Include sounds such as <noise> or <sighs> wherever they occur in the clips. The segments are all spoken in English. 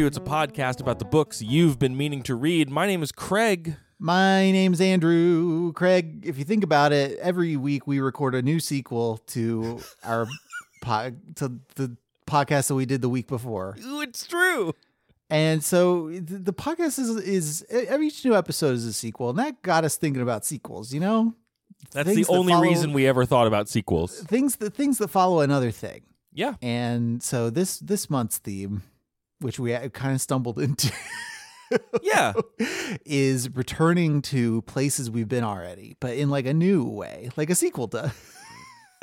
Overdue. It's a podcast about the books you've been meaning to read. My name is Craig. My name's Andrew. Craig, if you think about it, every week we record a new sequel to our <laughs> pod, to the podcast that we did the week before. Ooh, it's true. And so the podcast is is every each new episode is a sequel, and that got us thinking about sequels, you know? That's Things the that only follow- reason we ever thought about sequels. Things that things that follow another thing. Yeah. And so this this month's theme, which we kind of stumbled <laughs> into Yeah. is returning to places we've been already, but in like a new way, like a sequel does. <laughs>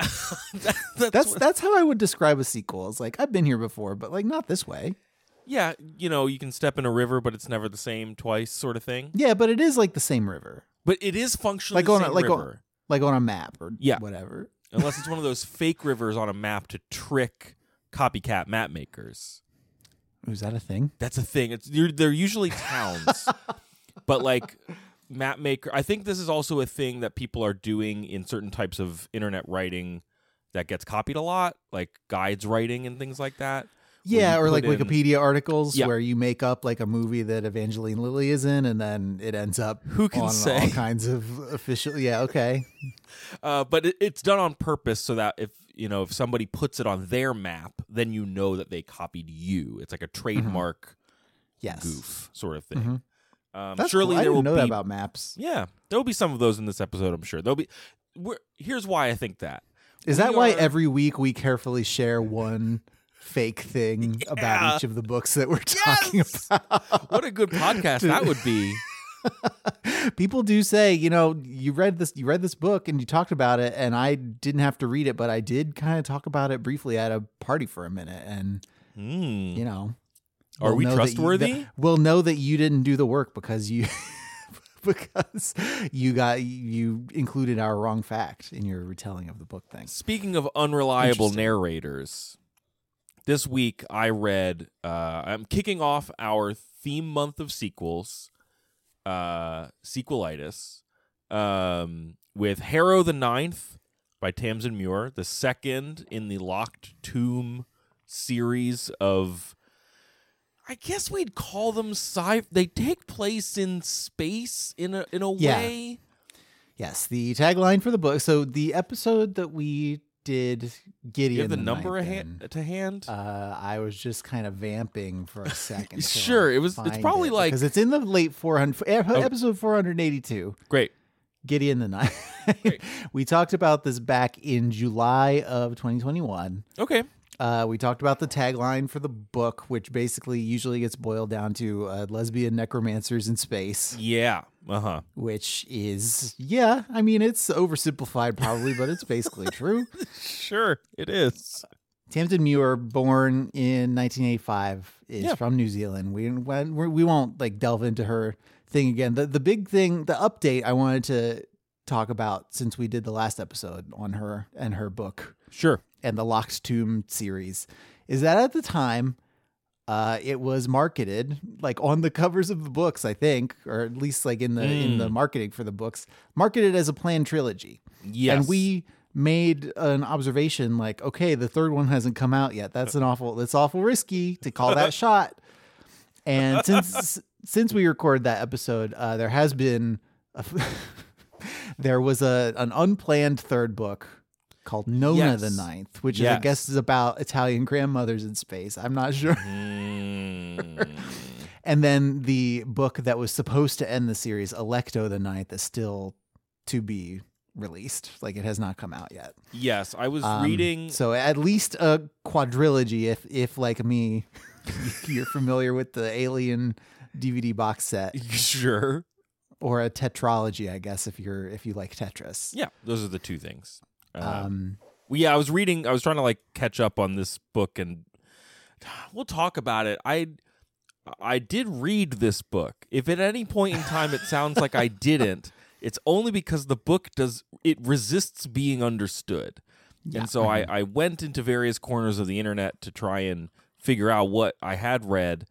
That's, That's that's how I would describe a sequel. It's like I've been here before, but like not this way. yeah, you know, you can step in a river, but it's never the same twice, sort of thing. Yeah, but it is like the same river, But it is functionally like on a, like river. on, like on a map or Yeah. whatever. Unless it's one of those fake rivers on a map to trick copycat map makers. Is that a thing? That's a thing. It's you're, they're usually towns, <laughs> but like map maker. I think this is also a thing that people are doing in certain types of internet writing that gets copied a lot, like guides writing and things like that. Yeah, or like in- Wikipedia articles Yeah. where you make up like a movie that Evangeline Lilly is in, and then it ends up Who can on say? all kinds of official. Yeah, okay. <laughs> Uh, but it, it's done on purpose so that if you know if somebody puts it on their map, then you know that they copied you. It's like a trademark Yes, goof sort of thing. Mhm. Um, That's surely cool. I there will didn't know be that about maps. yeah, there will be some of those in this episode. I'm sure there'll be. We're, here's why I think that. Is We that why are- every week we carefully share one fake thing Yeah. about each of the books that we're talking Yes! <laughs> about? What a good podcast that would be. People do say, you know, you read this you read this book and you talked about it and I didn't have to read it, but I did kind of talk about it briefly at a party for a minute and Hmm. you know, Are we know that you- trustworthy? that- we'll know that you didn't do the work because you <laughs> because you got you included our wrong fact in your retelling of the book thing. Speaking of unreliable narrators, this week I read. Uh, I'm kicking off our theme month of sequels, uh, sequelitis, um, with Harrow the Ninth by Tamsyn Muir, the second in the Locked Tomb series of. I guess we'd call them sci. They take place in space in a in a Yeah. way. Yes, the tagline for the book. So the episode that we did Gideon You have the, the number a hand, to hand. Uh, I was just kind of vamping for a second. Sure, it was- it's probably it, like- because it's in the late 400 ep- episode 482. Great. Gideon the Ninth. <laughs> We talked about this back in July of 2021. Okay. Uh, we talked about the tagline for the book, which basically usually gets boiled down to uh, lesbian necromancers in space, Yeah. Uh huh. which is, yeah, I mean, it's oversimplified probably, but it's basically <laughs> true. Sure, it is. Tamsyn Muir, born in 1985, is Yeah. from New Zealand. We we we won't like delve into her thing again. The the big thing, the update I wanted to talk about since we did the last episode on her and her book Sure. and the Locked Tomb series is that at the time uh, it was marketed like on the covers of the books, I think, or at least like in the in the marketing for the books, marketed as a planned trilogy. Yes. And we made an observation like, okay, the third one hasn't come out yet. That's an awful that's awful risky to call that <laughs> shot. And since since we recorded that episode, uh, there has been a, <laughs> there was a an unplanned third book called Nona Yes. the Ninth, which Yes. I guess is about Italian grandmothers in space. I'm not sure. Mm. <laughs> And then the book that was supposed to end the series, Alecto the Ninth, is still to be released. Like it has not come out yet. yes, I was Um, reading. So at least a quadrilogy, if if like me, <laughs> you're familiar with the Alien DVD box set. <laughs> Sure. or a tetralogy, I guess, if you're if you like Tetris. Yeah, those are the two things. Um, Um, well, yeah, I was reading. I was trying to like catch up on this book, and <sighs> we'll talk about it. I I did read this book. If at any point in time it sounds like I <laughs> didn't, it's only because the book does it resists being understood. Yeah. And so I, I went into various corners of the internet to try and figure out what I had read.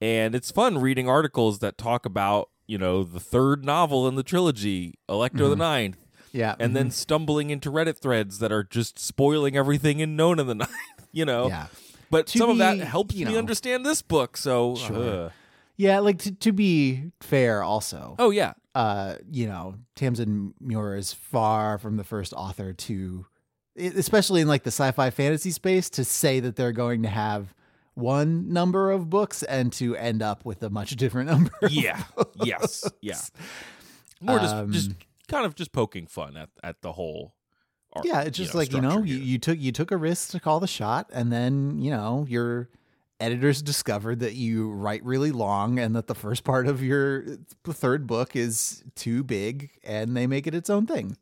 And it's fun reading articles that talk about, you know, the third novel in the trilogy, Alecto the Ninth, yeah, and then stumbling into Reddit threads that are just spoiling everything in Nona the <laughs> Ninth, you know. yeah, But To some of that be, helps you me know- understand this book. So, Sure. uh, yeah. Like to, to be fair, also, oh yeah, uh, you know, Tamsyn Muir is far from the first author to, especially in like the sci-fi fantasy space, to say that they're going to have one number of books and to end up with a much <laughs> different number. yeah, yes, yeah. More just Um, just kind of just poking fun at at the whole. ar- yeah it's you just know, like you know you, you took you took a risk to call the shot and then you know your editors discovered that you write really long and that the first part of your third book is too big and they make it its own thing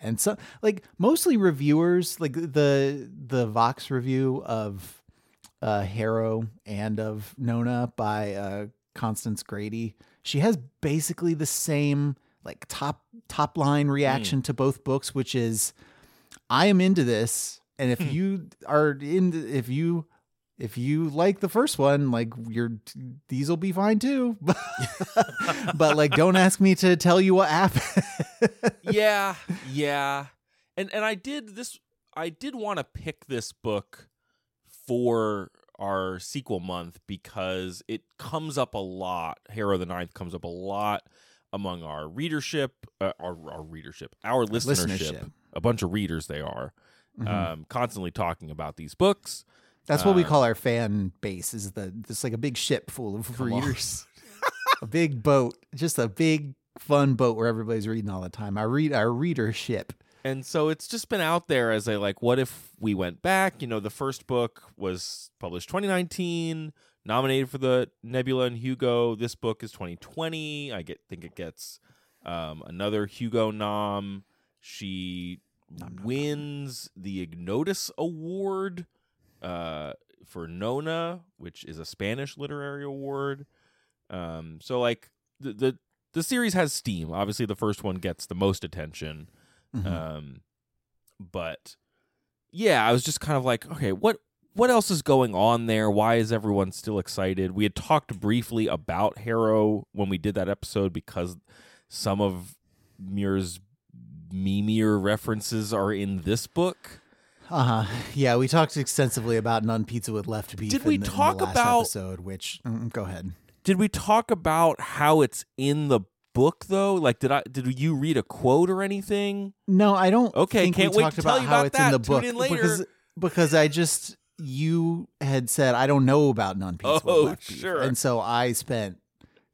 and so like mostly reviewers like the the vox review of uh harrow and of nona by uh constance grady she has basically the same like top top line reaction mm. to both books which is i am into this and if hmm. you are in if you if you like the first one like your these will be fine too. <laughs> But like don't ask me to tell you what happened. <laughs> Yeah, yeah. And and I did this I did want to pick this book for our sequel month because it comes up a lot. Harrow the Ninth comes up a lot among our readership, uh, our, our readership, our listenership, Listenership. A bunch of readers they are, Mhm. um, constantly talking about these books. That's what we Uh, call our fan base. Is the just like a big ship full of readers, <laughs> a big boat, just a big fun boat where everybody's reading all the time. Our read our readership. And so it's just been out there as a like, what if we went back? You know, the first book was published 2019, nominated for the Nebula and Hugo. This book is 2020. I get think it gets um, another Hugo nom. She Nom, nom, wins the Ignotus Award uh, for Nona, which is a Spanish literary award. Um, so like the, the the series has steam. Obviously, the first one gets the most attention. Mhm. Um, but yeah, I was just kind of like, okay, what what else is going on there? Why is everyone still excited? We had talked briefly about Harrow when we did that episode because some of Muir's memeier references are in this book. Uh huh. Yeah, we talked extensively about None Pizza with Left Beef. Did we the, talk last about- episode? Which mm, go ahead. Did we talk about how it's in the book though? Like, did I did you read a quote or anything? No, I don't. Okay, think can't we wait talked to tell about you how about it's in the that. Tune book in later. because because I just you had said I don't know about non pizza. with Oh, Left Beef. sure. And so I spent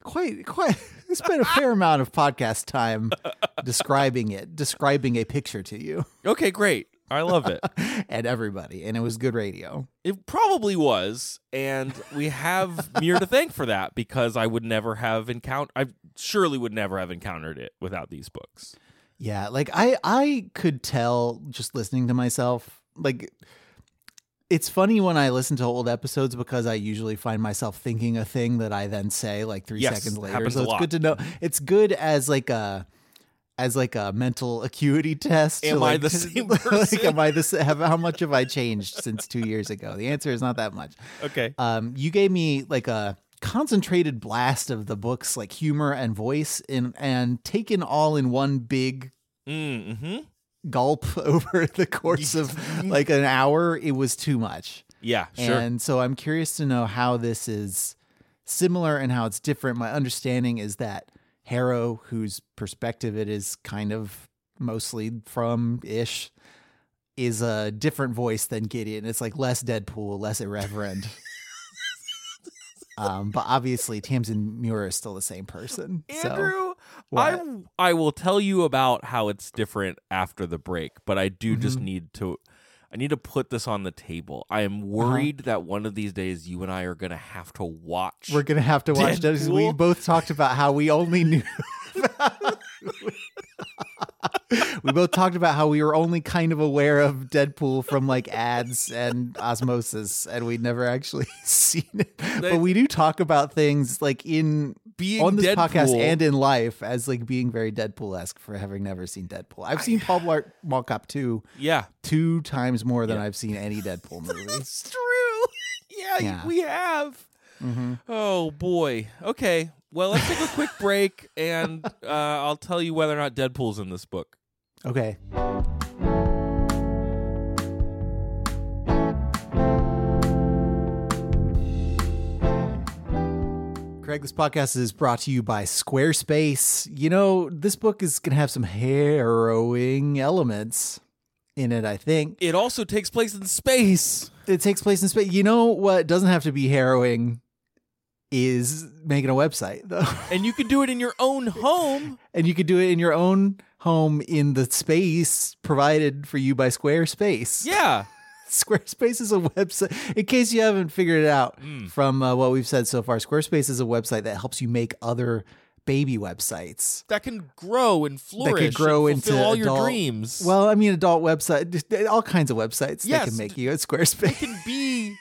quite quite <laughs> spent a fair amount of podcast time <laughs> describing it, describing a picture to you Okay, great. I love it. <laughs> and everybody, and it was good radio. It probably was, and we have Muir to thank for that because I would never have encountered. I surely would never have encountered it without these books. Yeah, like I I could tell just listening to myself. Like it's funny when I listen to old episodes because I usually find myself thinking a thing that I then say like 3 Yes, seconds later. happens So it's lot. good to know. It's good as like a as like a mental acuity test. Am I the <laughs> same person? like, am I the have how much have I changed since 2 years ago? The answer is not that much. Okay. Um you gave me like a concentrated blast of the book's like humor and voice in and taken all in one big Mm-hmm. Gulp <laughs> over the course of <laughs> like an hour, it was too much. Yeah, sure. And so I'm curious to know how this is similar and how it's different. My understanding is that Harrow, whose perspective it is kind of mostly from ish, is a different voice than Gideon. It's like less Deadpool, less irreverent. <laughs> um, but obviously Tamsyn Muir is still the same person. so Andrew, what? I I will tell you about how it's different after the break, but I do just Mhm. need to I need to put this on the table. I am Uh-huh. worried that one of these days you and I are going to have to watch We're gonna have to watch Deadpool. We both talked about how we only knew <laughs> we both talked about how we were only kind of aware of Deadpool from like ads and osmosis, and we'd never actually <laughs> seen it. but we do talk about things like in Being on this Deadpool- podcast and in life as like being very Deadpool esque for having never seen Deadpool. I've seen Paul <laughs> Blart Mall Cop 2 Yeah. two times more than Yeah. I've seen any Deadpool <laughs> movie. That's true. <laughs> yeah, Yeah. we have. hmm Oh boy. Okay. Well, let's take a quick break, and uh, I'll tell you whether or not Deadpool's in this book. Okay. Craig, this podcast is brought to you by Squarespace. You know, this book is going to have some harrowing elements in it, I think. It also takes place in space. It takes place in space. You know what doesn't have to be harrowing is making a website, though. <laughs> And you can do it in your own home. and you could do it in your own home in the space provided for you by Squarespace. Yeah. <laughs> Squarespace is a website. In case you haven't figured it out Mm. from uh, what we've said so far, Squarespace is a website that helps you make other baby websites. That can grow and flourish. grow and into fulfill all your dreams. Well, I mean, adult website, <laughs> all kinds of websites that Yes. can make you at they Squarespace. can be,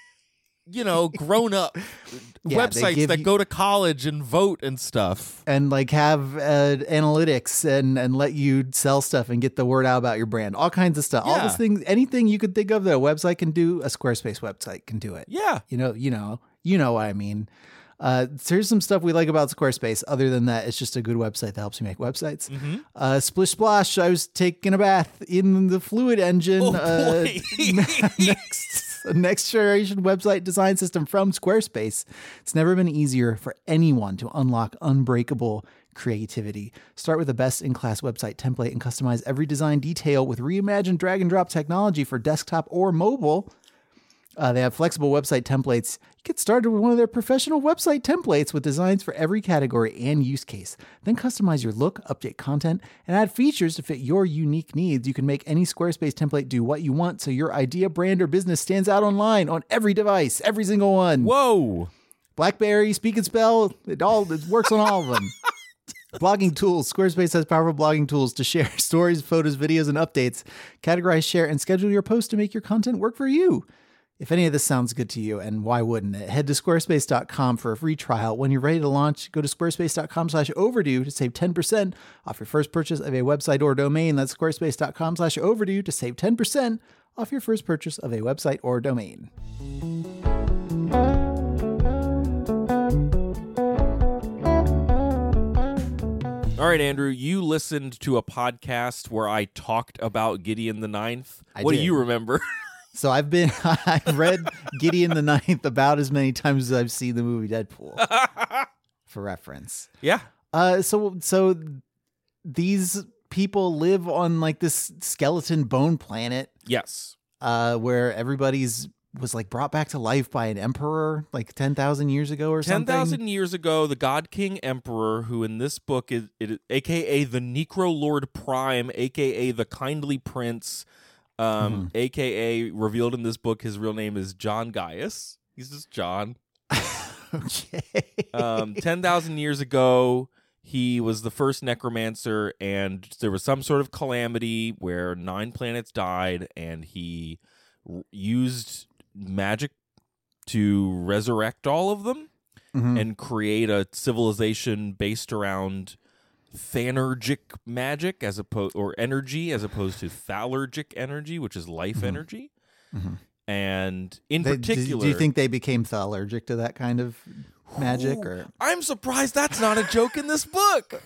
you know, grown up <laughs> Yeah, websites that you- go to college and vote and stuff. and like have uh, analytics and and let you sell stuff and get the word out about your brand. All kinds of stuff. All Yeah. those things, anything you could think of that a website can do, a Squarespace website can do it. Yeah. You know, you know, you know what I mean. Uh, so here's some stuff we like about Squarespace. Other than that, it's just a good website that helps you make websites. Mhm. Uh, Splish Splash. I was taking a bath in the Fluid Engine. Oh, uh, boy. <laughs> next, next generation website design system from Squarespace. It's never been easier for anyone to unlock unbreakable creativity. Start with a best in class website template and customize every design detail with reimagined drag and drop technology for desktop or mobile. Uh, they have flexible website templates. Get started with one of their professional website templates with designs for every category and use case. Then customize your look, update content, and add features to fit your unique needs. You can make any Squarespace template do what you want so your idea, brand, or business stands out online on every device, every single one. Whoa. Blackberry, Speak and Spell, it all it works on all of them. <laughs> blogging tools. Squarespace has powerful blogging tools to share <laughs> stories, photos, videos, and updates. Categorize, share, and schedule your posts to make your content work for you. If any of this sounds good to you, and why wouldn't it? Head to squarespace.com for a free trial. When you're ready to launch, go to squarespace.com slash overdue to save 10% off your first purchase of a website or domain. That's squarespace.com slash overdue to save 10% off your first purchase of a website or domain. All right, Andrew, you listened to a podcast where I talked about Gideon the Ninth. I what did. do you remember? <laughs> So I've been <laughs> I've read Gideon the Ninth about as many times as I've seen the movie Deadpool <laughs> for reference. yeah. Uh so so these people live on like this skeleton bone planet Yes. uh where everybody's was like brought back to life by an emperor like 10,000 years ago or Ten something. 10,000 years ago, the God King Emperor, who in this book is, it, AKA the Necro Lord Prime, AKA the Kindly Prince, um, Mm-hmm. AKA revealed in this book, his real name is John Gaius. He's just John. <laughs> okay. Um, ten thousand years ago, he was the first necromancer, and there was some sort of calamity where nine planets died, and he r- used magic to resurrect all of them Mhm. and create a civilization based around thanergic magic as opposed or energy as opposed to thalergic energy, which is life energy. Mhm. And in They- do- particular, do you think they became allergic to that kind of magic Ooh, or I'm surprised that's not a joke in this book.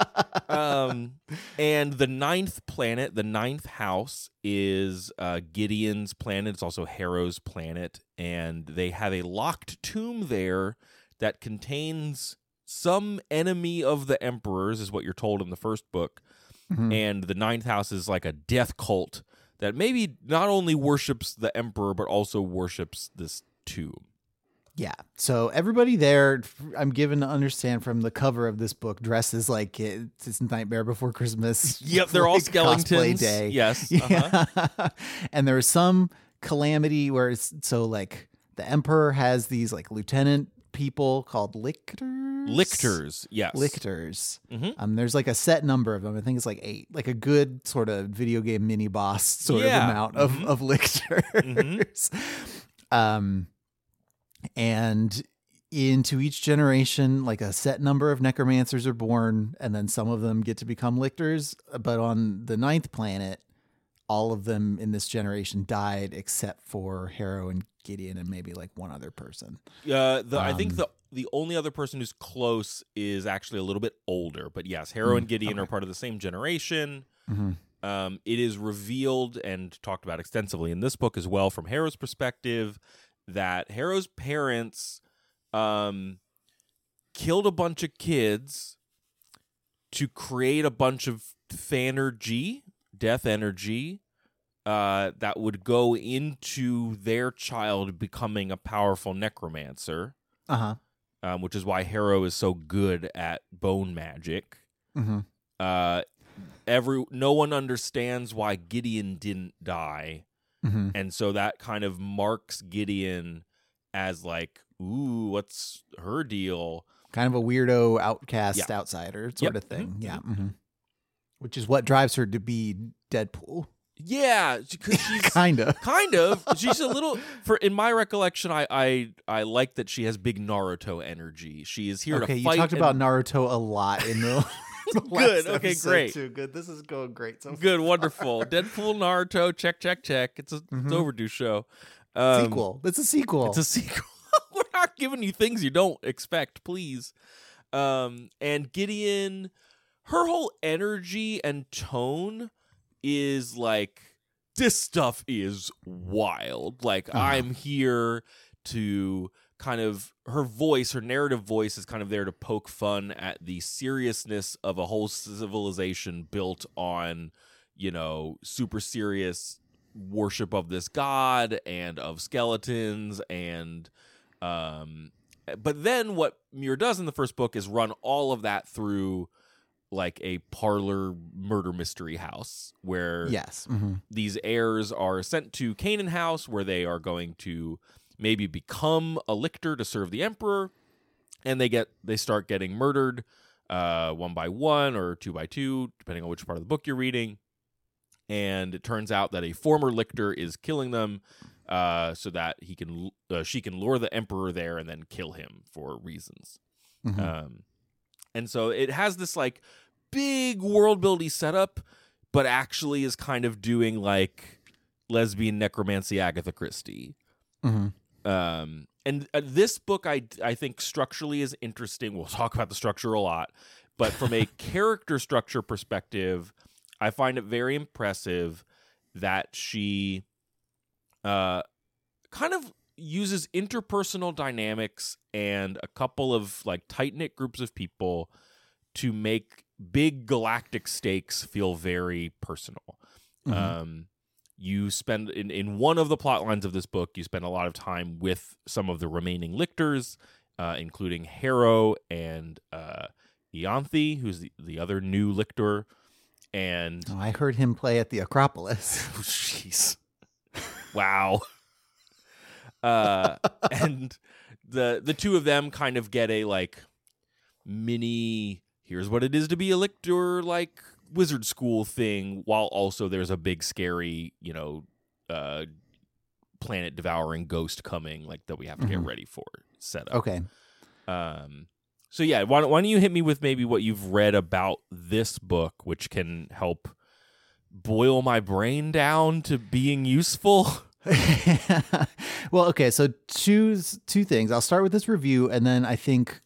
<laughs> um, and the ninth planet, the ninth house, is uh, Gideon's planet. It's also Harrow's planet, and they have a locked tomb there that contains some enemy of the emperors, is what you're told in the first book. Mhm. And the ninth house is like a death cult that maybe not only worships the emperor but also worships this tomb. Yeah. So everybody there, I'm given to understand from the cover of this book, dresses like it's, it's Nightmare Before Christmas. <laughs> Yep, they're all like <laughs> cosplay skeletons. day. Yes, <laughs> uh-huh. Yeah. and there was some calamity where it's so like the emperor has these like lieutenant people called lictors. Lictors, yes. Lictors. Mhm. Um, there's like a set number of them. I think it's like eight, like a good sort of video game mini boss sort Yeah. of amount of Mhm. of lictors. <laughs> Um, and into each generation, like a set number of necromancers are born, and then some of them get to become lictors. But on the ninth planet, all of them in this generation died except for Harrow and Gideon and maybe like one other person. Uh, the, I think Um, the the only other person who's close is actually a little bit older, but yes, Harrow and Mm, Gideon are part of the same generation. Mhm. Um, it is revealed and talked about extensively in this book as well from Harrow's perspective that Harrow's parents um, killed a bunch of kids to create a bunch of thanergy, death energy, uh, that would go into their child becoming a powerful necromancer, Uh huh. um, which is why Harrow is so good at bone magic hmm uh every no one understands why Gideon didn't die hmm and so that kind of marks Gideon as like ooh what's her deal Kind of a weirdo, outcast, Yeah. outsider sort Yep. of thing. Mhm. Yeah. hmm Which is what drives her to be Deadpool. Yeah because <laughs> she's kind of. kind of <laughs> she's a little for in my recollection I I I like that she has big Naruto energy she is here Okay, to you talked and- about Naruto a lot in the. <laughs> Good, okay, great. Too. Good. This is going great. So good wonderful Deadpool Naruto check check check it's a Mhm. it's overdue show um, sequel. It's a sequel. It's a sequel. We're not giving you things you don't expect, please. Um, and Gideon, her whole energy and tone is like this stuff is wild. Like Uh-huh. I'm here to kind of her voice, her narrative voice is kind of there to poke fun at the seriousness of a whole civilization built on, you know, super serious worship of this god and of skeletons and um but then what Muir does in the first book is run all of that through like a parlor murder mystery house where yes. hmm these heirs are sent to Canaan House where they are going to maybe become a lictor to serve the emperor and they get they start getting murdered uh one by one or two by two depending on which part of the book you're reading and it turns out that a former lictor is killing them uh so that he can uh, she can lure the emperor there and then kill him for reasons Mhm. um, and so it has this like big world building setup, but actually is kind of doing like lesbian necromancy Agatha Christie. hmm Um, and uh, this book, I I think structurally is interesting. We'll talk about the structure a lot, but from a <laughs> character structure perspective, I find it very impressive that she, uh, kind of uses interpersonal dynamics and a couple of like tight knit groups of people to make big galactic stakes feel very personal. Mhm. Um, you spend in, in one of the plot lines of this book, you spend a lot of time with some of the remaining lictors, uh, including Harrow and uh, Ianthe, who's the, the other new lictor. And Oh, I heard him play at the Acropolis. <laughs> Oh, jeez. wow. <laughs> Uh, and the the two of them kind of get a like mini. Here's what it is to be a lictor, like wizard school thing, while also there's a big scary, you know, uh, planet devouring ghost coming, like that we have to get Mhm. ready for. Set up. Okay. Um, so yeah, why don't, why don't you hit me with maybe what you've read about this book, which can help boil my brain down to being useful. <laughs> <laughs> well, okay, so choose two things. I'll start with this review, and then I think,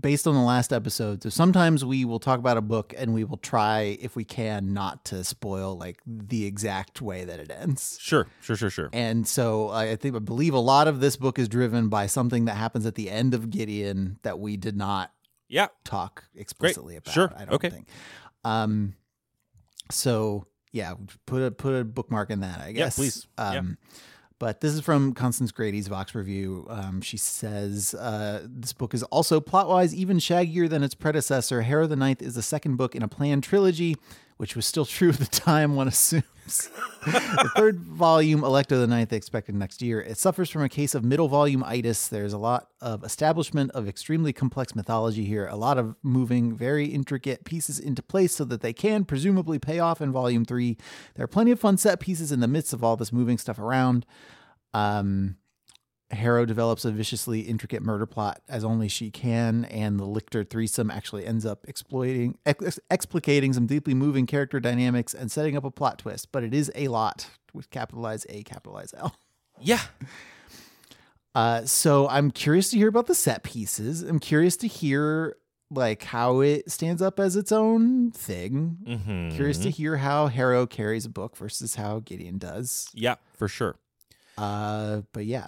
based on the last episode, so sometimes we will talk about a book and we will try, if we can, not to spoil like the exact way that it ends. Sure, sure, sure, sure. And so I think I believe a lot of this book is driven by something that happens at the end of Gideon that we did not Yeah, talk explicitly about. Sure. I don't Okay. think. Um, so yeah, put a put a bookmark in that. I guess. Yeah, please. Yeah. But this is from Constance Grady's Vox review. Um, she says uh, this book is also plot wise even shaggier than its predecessor. Harrow the Ninth is the second book in a planned trilogy which was still <laughs> true at the time, one assumes. the third volume, Alecto the Ninth, expected next year. It suffers from a case of middle volume itis. There's a lot of establishment of extremely complex mythology here, a lot of moving very intricate pieces into place so that they can presumably pay off in volume three. There are plenty of fun set pieces in the midst of all this moving stuff around. Um, Harrow develops a viciously intricate murder plot as only she can, and the Lictor threesome actually ends up exploiting, ex- explicating some deeply moving character dynamics and setting up a plot twist. But it is a lot with capitalize A, capitalize L. Yeah. <laughs> Uh, so I'm curious to hear about the set pieces. I'm curious to hear like how it stands up as its own thing. Mm-hmm. Curious to hear how Harrow carries a book versus how Gideon does. Yeah, for sure. Uh, but yeah,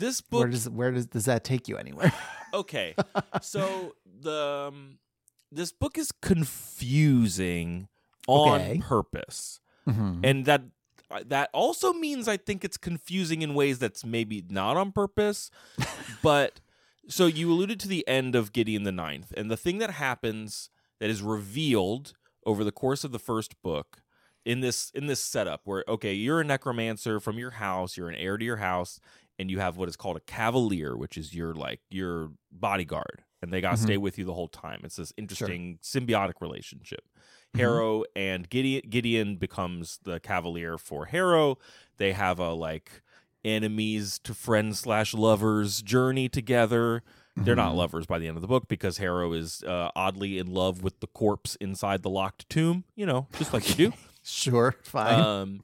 This book where does where does does that take you anywhere? <laughs> okay so the um, this book is confusing on Okay. purpose Mhm. and that that also means i think it's confusing in ways that's maybe not on purpose <laughs> but so you alluded to the end of gideon the ninth and the thing that happens that is revealed over the course of the first book in this in this setup where okay you're a necromancer from your house you're an heir to your house and you have what is called a cavalier which is your like your bodyguard and they got to Mhm. stay with you the whole time. It's this interesting symbiotic relationship. Harrow and gideon gideon becomes the cavalier for harrow. They have a like enemies to friends slash lovers journey together. They're not Mhm. lovers by the end of the book because harrow is uh, oddly in love with the corpse inside the locked tomb you know just like you do. <laughs> Sure, fine. um,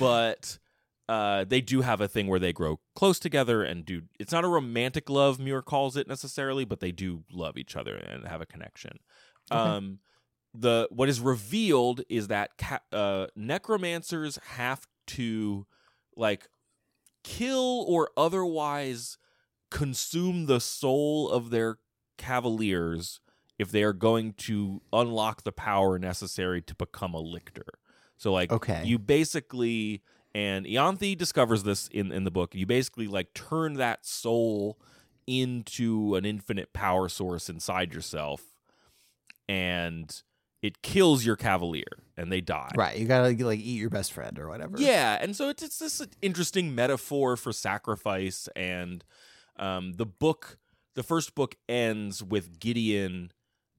but uh, they do have a thing where they grow close together and do. It's not a romantic love, Muir calls it necessarily, but they do love each other and have a connection. Okay. Um, the what is revealed is that ca- uh, necromancers have to like kill or otherwise consume the soul of their cavaliers if they are going to unlock the power necessary to become a lictor. So like Okay. you basically and Ianthe discovers this in in the book. You basically like turn that soul into an infinite power source inside yourself and it kills your cavalier and they die. right, you gotta like eat your best friend or whatever. Yeah, and so it's it's this interesting metaphor for sacrifice, and um, the book, the first book ends with Gideon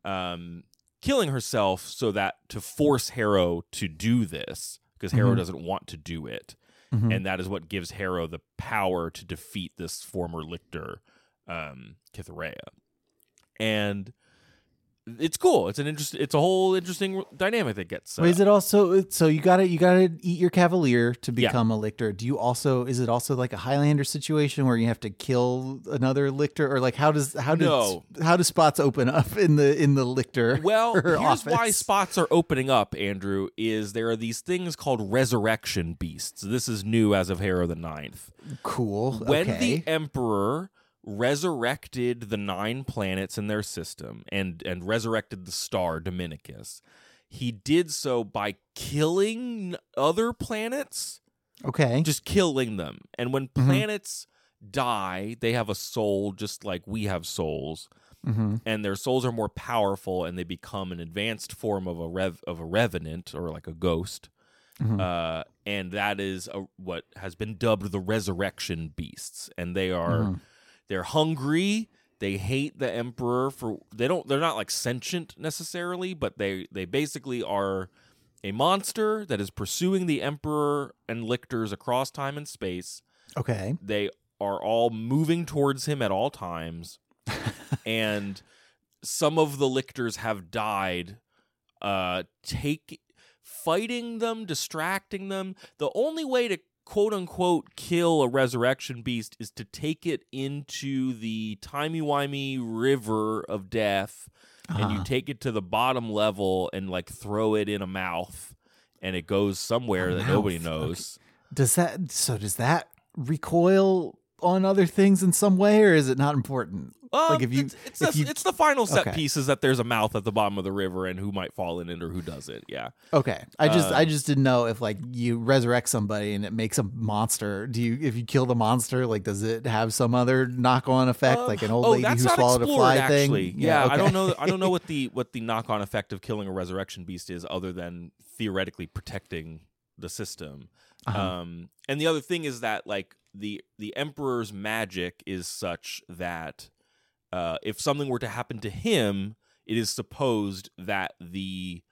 um, killing herself so that to force Harrow to do this because Harrow Mhm. doesn't want to do it, Mhm. and that is what gives Harrow the power to defeat this former lictor, um, Kitharea, and. It's cool. It's an interest. It's a whole interesting dynamic that gets. Wait, is uh, it also so you gotta you gotta eat your cavalier to Yeah. become a lictor? Do you also is it also like a Highlander situation where you have to kill another lictor or like how does how does No. how do spots open up in the in the lictor? <laughs> Well, here's office? why spots are opening up, Andrew, is there are these things called resurrection beasts. This is new as of Harrow the Ninth. cool. When okay. the Emperor resurrected the nine planets in their system and, and resurrected the star Dominicus, he did so by killing other planets okay. just killing them. And when Mhm. planets die, they have a soul just like we have souls. hmm And their souls are more powerful and they become an advanced form of a rev of a revenant or like a ghost. Mhm. Uh, and that is a, what has been dubbed the resurrection beasts. And they are Mhm. They're hungry. They hate the emperor for they don't they're not like sentient necessarily, but they they basically are a monster that is pursuing the emperor and lictors across time and space. Okay. They are all moving towards him at all times. <laughs> and some of the lictors have died uh take fighting them, distracting them. The only way to quote unquote kill a resurrection beast is to take it into the timey-wimey river of death and you Uh-huh. take it to the bottom level and like throw it in a mouth and it goes somewhere A that nobody mouth, knows. Does that so does that recoil on other things in some way or is it not important? Um, Like, if you- it's it's, if the- you- it's the final set Okay. piece is that there's a mouth at the bottom of the river and who might fall in it or who doesn't. Yeah. Okay, I just Uh, I just didn't know if like you resurrect somebody and it makes a monster. Do you if you kill the monster, like does it have some other knock on effect, Uh, like an old oh, lady who swallowed a fly actually. thing? Yeah, I okay. don't know. I don't know <laughs> what the what the knock on effect of killing a resurrection beast is, other than theoretically protecting the system. Uh-huh. Um, and the other thing is that like the the emperor's magic is such that uh, if something were to happen to him, it is supposed that the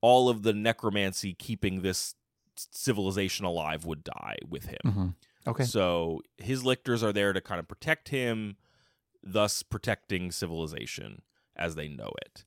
all of the necromancy keeping this civilization alive would die with him. Mhm. Okay. So his lictors are there to kind of protect him, thus protecting civilization as they know it.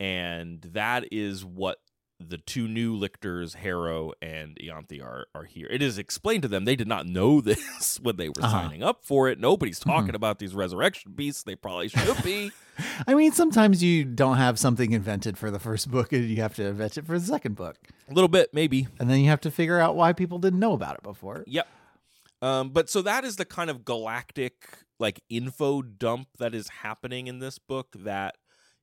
And that is what the two new lictors, Harrow and Ianthe, are are here. It is explained to them. They did not know <laughs> this when they were Uh-huh. signing up for it. Nobody's talking about these resurrection beasts. They probably should be. <laughs> I mean, sometimes you don't have something invented for the first book, and you have to invent it for the second book, A little bit, maybe. and then you have to figure out why people didn't know about it before. Yep. Um, but so that is the kind of galactic like info dump that is happening in this book. That,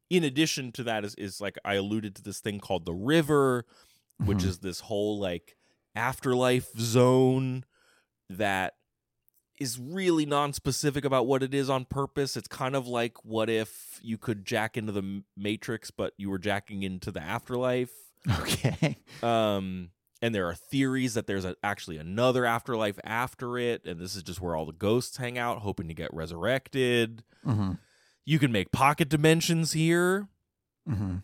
in addition to that, is is like I alluded to this thing called the river, which Mhm. is this whole like afterlife zone that is really non-specific about what it is on purpose. It's kind of like what if you could jack into the matrix, but you were jacking into the afterlife. Okay. <laughs> Um, and there are theories that there's a, actually another afterlife after it, and this is just where all the ghosts hang out, hoping to get resurrected. hmm You can make pocket dimensions here. hmm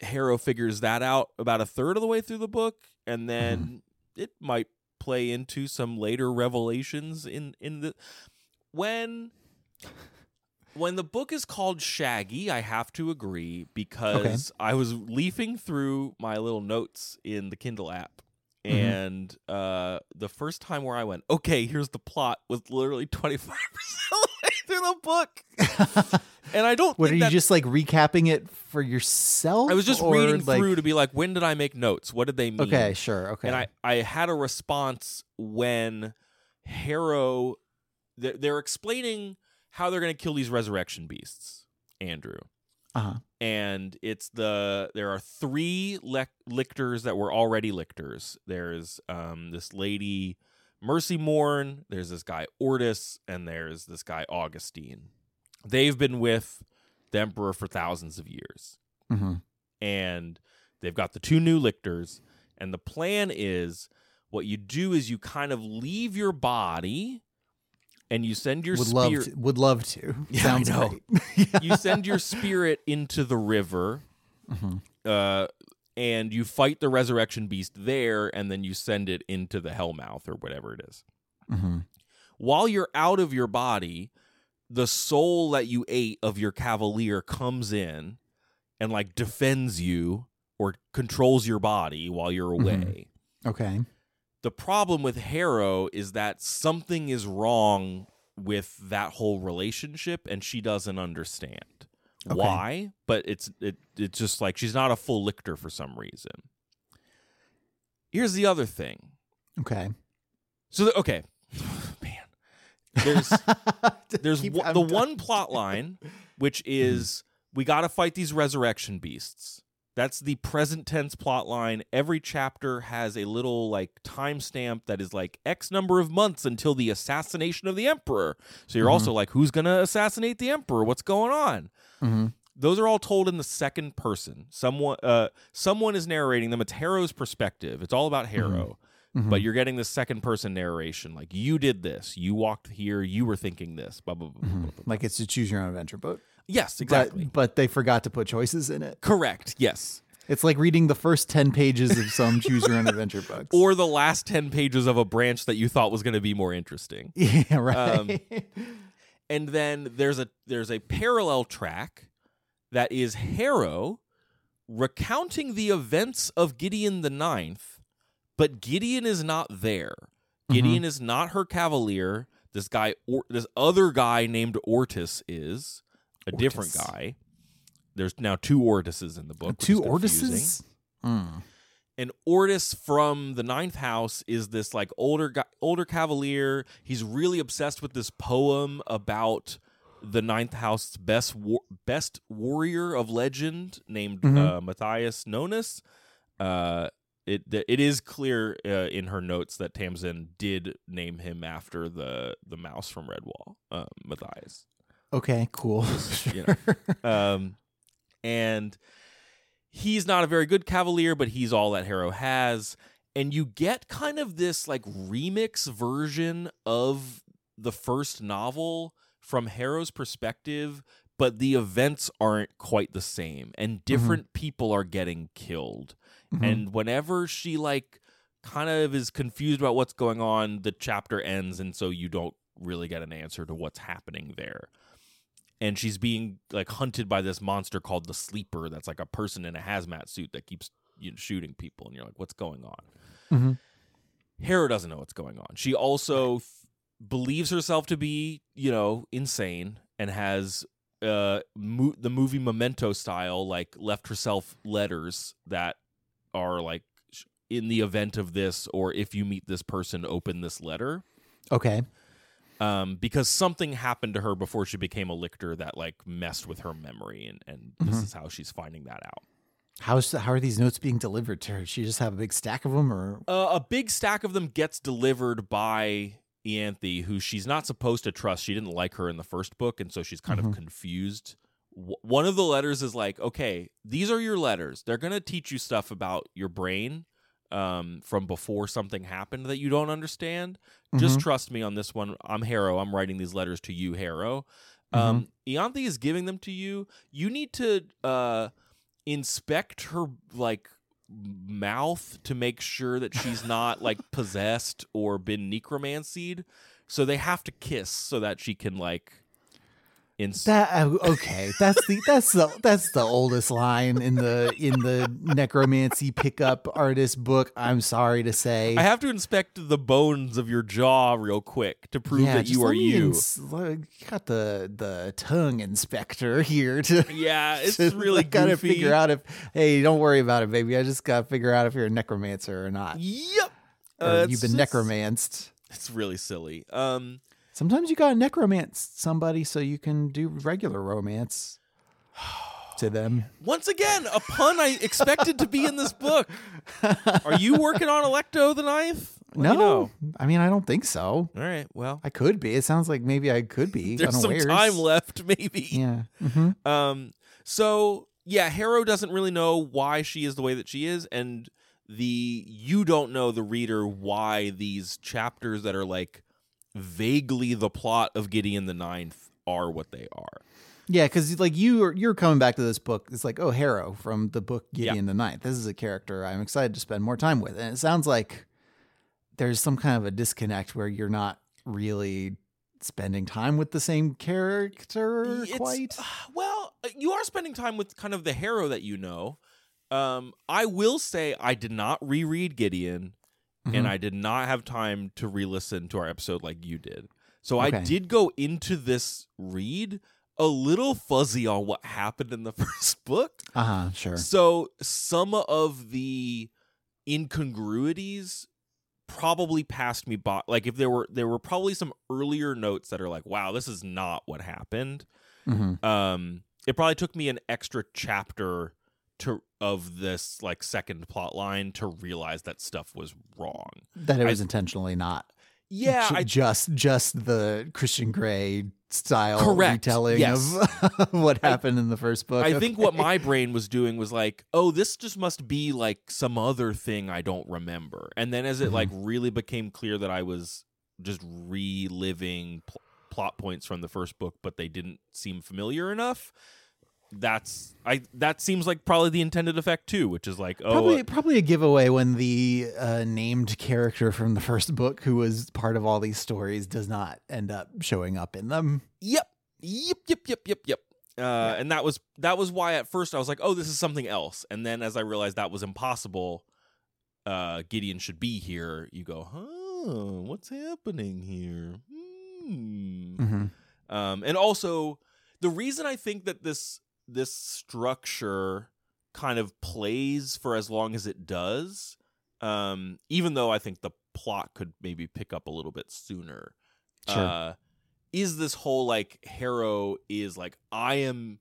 Harrow figures that out about a third of the way through the book, and then it might play into some later revelations in in the when when the book is called Shaggy, I have to agree because I was leafing through my little notes in the Kindle app. Mhm. And uh, the first time where I went, okay, here's the plot, was literally <laughs> 25% of the book. <laughs> And I don't What are you that just like recapping it for yourself? I was just reading like- through to be like, when did I make notes? What did they mean? Okay, sure. Okay. And I, I had a response when Harrow, they're, they're explaining how they're going to kill these resurrection beasts, Andrew. uh-huh. And it's the, there are three lec- lictors that were already lictors. There's um, this lady, Mercymorn, there's this guy, Ortis, and there's this guy, Augustine. They've been with the Emperor for thousands of years hmm and they've got the two new lictors and the plan is what you do is you kind of leave your body and you send your Would love spirit to. Would love to. <laughs> Yeah, I Sounds know. great. <laughs> you send your spirit into the river Mhm. uh, and you fight the resurrection beast there and then you send it into the hellmouth or whatever it is Mhm. while you're out of your body, the soul that you ate of your cavalier comes in and like defends you or controls your body while you're away. Okay. The problem with Harrow is that something is wrong with that whole relationship and she doesn't understand Okay. why, but it's it it's just like she's not a full lictor for some reason. Here's the other thing. Okay. So the, okay, <sighs> man, there's <laughs> there's Keep- I'm the done. one plot line which <laughs> hmm. is we got to fight these resurrection beasts. That's the present tense plot line. Every chapter has a little like timestamp that is like X number of months until the assassination of the emperor. So you're Mhm. also like, who's gonna assassinate the emperor? What's going on? Mhm. Those are all told in the second person. Someone, uh, someone is narrating them. It's Harrow's perspective. It's all about Harrow Mhm. but you're getting the second person narration like you did this you walked here you were thinking this blah blah blah, blah, Mhm. blah, blah. like it's a choose your own adventure book. yes But- exactly But, they forgot to put choices in it. correct yes It's like reading the first 10 pages of some choose your own adventure books. <laughs> or the last 10 pages of a branch that you thought was going to be more interesting <laughs> yeah, right. Um, and then there's a there's a parallel track that is Harrow recounting the events of Gideon the Ninth, but Gideon is not there. Gideon is not her cavalier. This guy, or, this other guy named Ortis is a different guy. There's now two Ortises in the book. Two. Ortises? Mm. And Ortis from the ninth house is this like older guy, older cavalier. He's really obsessed with this poem about the ninth house best war- best warrior of legend named Mhm. uh, Matthias Nonus. Uh, it it is clear uh, in her notes that Tamsyn did name him after the the mouse from Redwall, uh, Matthias. Okay, cool. you know. <laughs> Um, and he's not a very good cavalier, but he's all that Harrow has. And you get kind of this like remix version of the first novel from Harrow's perspective, but the events aren't quite the same, and different people are getting killed. Mhm. And whenever she like kind of is confused about what's going on, the chapter ends, and so you don't really get an answer to what's happening there. And she's being like hunted by this monster called the Sleeper. That's like a person in a hazmat suit that keeps you know, shooting people, and you're like, "What's going on?" Mhm. Harrow doesn't know what's going on. She also th- believes herself to be, you know, insane and has uh mo- the movie Memento style like left herself letters that are like in the event of this or if you meet this person open this letter Okay. um because something happened to her before she became a lictor that like messed with her memory and and this Mhm. is how she's finding that out How's how are these notes being delivered to her? She just have a big stack of them, or uh, a big stack of them gets delivered by Ianthe, who she's not supposed to trust. She didn't like her in the first book, and so she's kind Mhm. of confused. W- one of the letters is like, okay, these are your letters. They're going to teach you stuff about your brain um, from before something happened that you don't understand. Just Mhm. trust me on this one. I'm Harrow. I'm writing these letters to you, Harrow. Um, Ianthe is giving them to you. You need to uh, inspect her like mouth to make sure that she's not like <laughs> possessed or been necromancied. So they have to kiss so that she can like. Ins- that uh, okay? That's the that's the that's the oldest line in the in the necromancy pickup artist book. I'm sorry to say. I have to inspect the bones of your jaw real quick to prove yeah, that you are you. ins- got the the tongue inspector here to yeah, <laughs> it's to, really like, <laughs> gotta figure out if hey, don't worry about it, baby. I just gotta figure out if you're a necromancer or not, Yep. or Uh, you've been just- necromanced. It's really silly. Um, Sometimes you gotta necromance somebody so you can do regular romance to them. once again, a pun I expected to be in this book. Are you working on Alecto the Ninth? Let no, me know. I mean I don't think so. All right. Well, I could be. It sounds like maybe I could be. there's some time left, maybe. Yeah. hmm Um. So yeah, Harrow doesn't really know why she is the way that she is, and the you don't know the reader why these chapters that are like vaguely the plot of Gideon the Ninth are what they are. Yeah, because like you are you're coming back to this book. It's like oh Harrow from the book. Gideon the Ninth. This is a character I'm excited to spend more time with, and it sounds like there's some kind of a disconnect where you're not really spending time with the same character It's- quite. <sighs> Well, uh, you are spending time with kind of the Harrow that you know. Um, I will say I did not reread Gideon, and Mhm. I did not have time to re-listen to our episode like you did. So I did go into this read a little fuzzy on what happened in the <laughs> first book. Uh huh. Sure. So some of the incongruities probably passed me by. Like if there were there were probably some earlier notes that are like, "Wow, this is not what happened." hmm Um, it probably took me an extra chapter to of this like second plot line to realize that stuff was wrong. That it I- was intentionally not. Yeah, ju- I just just the Christian Grey style Correct. retelling Yes. of <laughs> what happened in the first book. I think what my brain was doing was like, oh, this just must be like some other thing I don't remember. And then as it Mhm. like really became clear that I was just reliving pl- plot points from the first book, but they didn't seem familiar enough. That's I. That seems like probably the intended effect too, which is like, oh, probably uh, probably a giveaway when the uh, named character from the first book, who was part of all these stories, does not end up showing up in them. Yep. Yep. Yep. Yep. Yep. Yep. Uh, And that was that was why at first I was like, oh, this is something else. And then as I realized that was impossible, uh, Gideon should be here. You go, huh? What's happening here? Hmm. Mm-hmm. Um, and also the reason I think that this this structure kind of plays for as long as it does, um, even though I think the plot could maybe pick up a little bit sooner, Sure. uh, is this whole like Harrow is like I am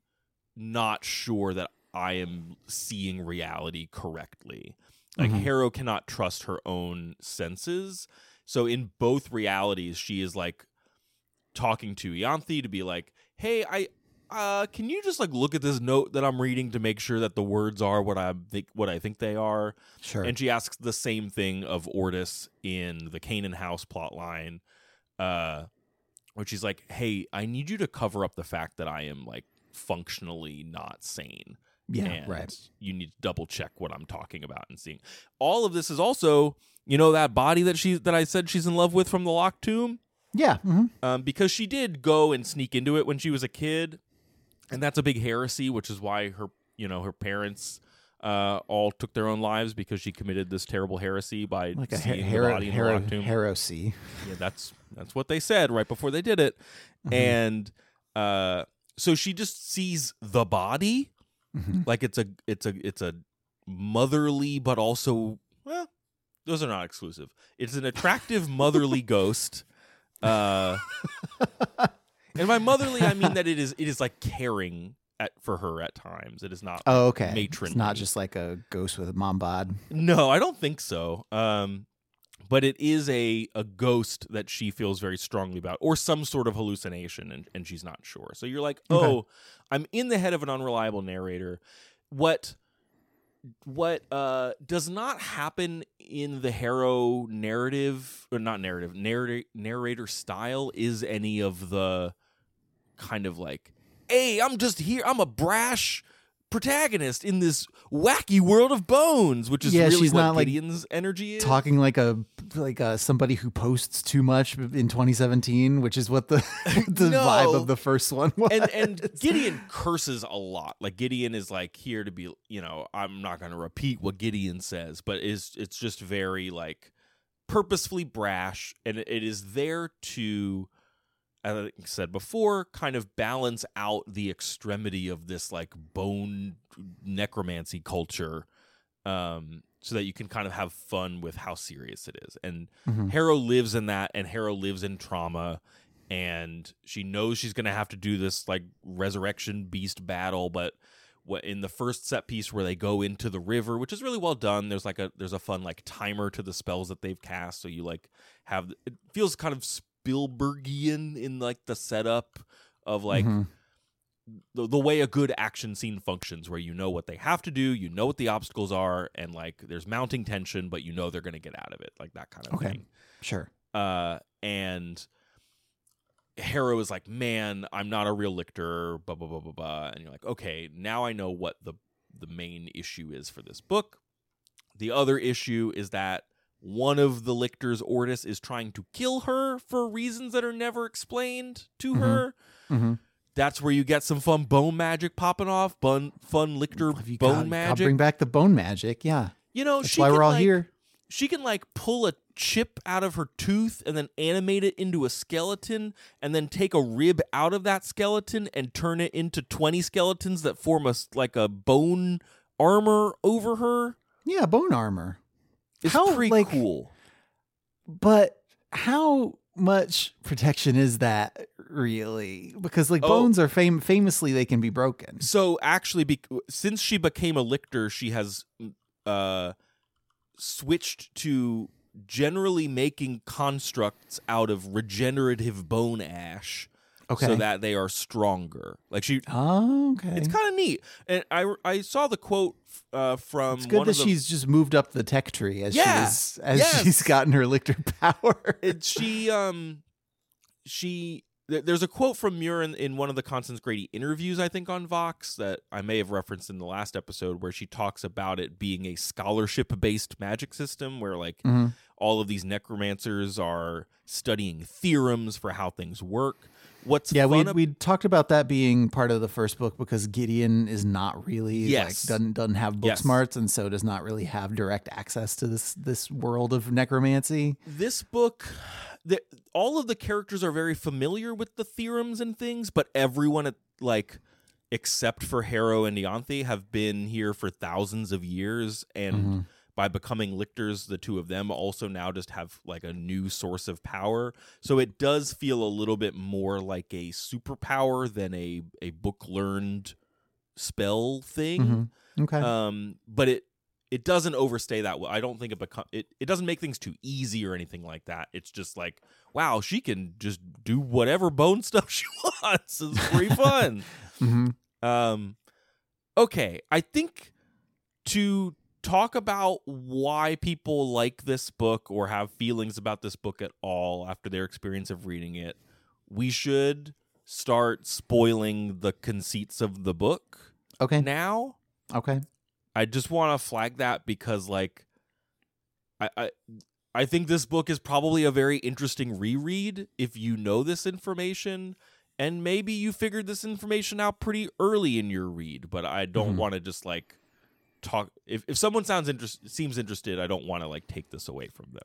not sure that I am seeing reality correctly. Like Mhm. Harrow cannot trust her own senses. So in both realities, she is like talking to Ianthe to be like, "Hey, I uh can you just like look at this note that I'm reading to make sure that the words are what I think what I think they are?" Sure. And she asks the same thing of Ortis in the Canaan House plotline, uh, where she's like, "Hey, I need you to cover up the fact that I am like functionally not sane. yeah. and Right. You need to double check what I'm talking about and seeing. All of this is also, you know, that body that she that I said she's in love with from the locked tomb, Yeah. mhm. um, because she did go and sneak into it when she was a kid, and that's a big heresy, which is why her, you know, her parents. Uh, all took their own lives because she committed this terrible heresy by Like a seeing the hero, body in the locked tomb. heresy. Yeah, that's that's what they said right before they did it. Mm-hmm. And uh so she just sees the body Mhm. like it's a it's a it's a motherly but also well those are not exclusive. It's an attractive motherly <laughs> ghost. Uh and by motherly I mean that it is it is like caring at for her at times. It is not Oh, okay. It's not just like a ghost with a mom bod. No, I don't think so. Um, but it is a a ghost that she feels very strongly about, or some sort of hallucination, and, and she's not sure. So you're like, Okay. oh, I'm in the head of an unreliable narrator. What what uh does not happen in the Harrow narrative or not narrative narrator narrator style is any of the kind of like hey i'm just here i'm a brash protagonist in this wacky world of bones which is Yeah, really she's what not, like, gideon's energy is Talking like a like a, somebody who posts too much in 2017, which is what the <laughs> the No. vibe of the first one was. and and <laughs> Gideon curses a lot. Like Gideon is like here to be, you know, I'm not going to repeat what Gideon says, but is it's just very like purposefully brash, and it is there to, as I said before, kind of balance out the extremity of this like bone necromancy culture, um, so that you can kind of have fun with how serious it is. And Mhm. Harrow lives in that, and Harrow lives in trauma, and she knows she's going to have to do this like resurrection beast battle. But in the first set piece where they go into the river, which is really well done, there's like a there's a fun like timer to the spells that they've cast, so you like have it feels kind of Spielbergian in like the setup of like Mhm. the, the way a good action scene functions where you know what they have to do you know what the obstacles are and like there's mounting tension but you know they're going to get out of it like that kind of Okay. thing sure. uh and Harrow is like man i'm not a real lictor blah blah blah blah blah and you're like okay now i know what the the main issue is for this book the other issue is that one of the lictors ortis is trying to kill her for reasons that are never explained to Mhm. her hmm that's where you get some fun bone magic popping off, fun fun lictor bone got, magic. bring back the bone magic. Yeah, you know, that's she why can, we're all like, here. She can like pull a chip out of her tooth and then animate it into a skeleton, and then take a rib out of that skeleton and turn it into twenty skeletons that form a like a bone armor over her. Yeah, bone armor. It's How, pretty like- cool. But how much protection is that really? Because like Oh. bones are fam- famously they can be broken. So actually, bec since she became a lictor, she has uh, switched to generally making constructs out of regenerative bone ash, Okay. so that they are stronger. Like she, oh, okay. it's kind of neat. And I I saw the quote uh, from It's good one that of the, she's just moved up the tech tree as Yeah. she's as Yes. she's gotten her lictor <laughs> power. it, she um she th- there's a quote from Muir in one of the Constance Grady interviews, I think, on Vox that I may have referenced in the last episode, where she talks about it being a scholarship based magic system where like Mhm. all of these necromancers are studying theorems for how things work. What's Yeah, we ab- we talked about that being part of the first book because Gideon is not really Yes. like doesn't doesn't have book Yes. smarts and so does not really have direct access to this this world of necromancy. this book the, all of the characters are very familiar with the theorems and things but everyone at like except for harrow and Ianthe have been here for thousands of years and Mhm. By becoming lictors, the two of them also now just have like a new source of power. So it does feel a little bit more like a superpower than a a book learned spell thing. Mhm. Okay. Um, but it it doesn't overstay that well. I don't think it become it, it doesn't make things too easy or anything like that. It's just like, wow, she can just do whatever bone <laughs> stuff she wants. It's pretty <laughs> fun. hmm Um, okay, I think to talk about why people like this book or have feelings about this book at all after their experience of reading it, we should start spoiling the conceits of the book Okay. now. Okay. I just want to flag that because like I, I I think this book is probably a very interesting reread if you know this information and maybe you figured this information out pretty early in your read, but I don't Mhm. want to just like talk if if someone sounds interest seems interested, I don't want to like take this away from them.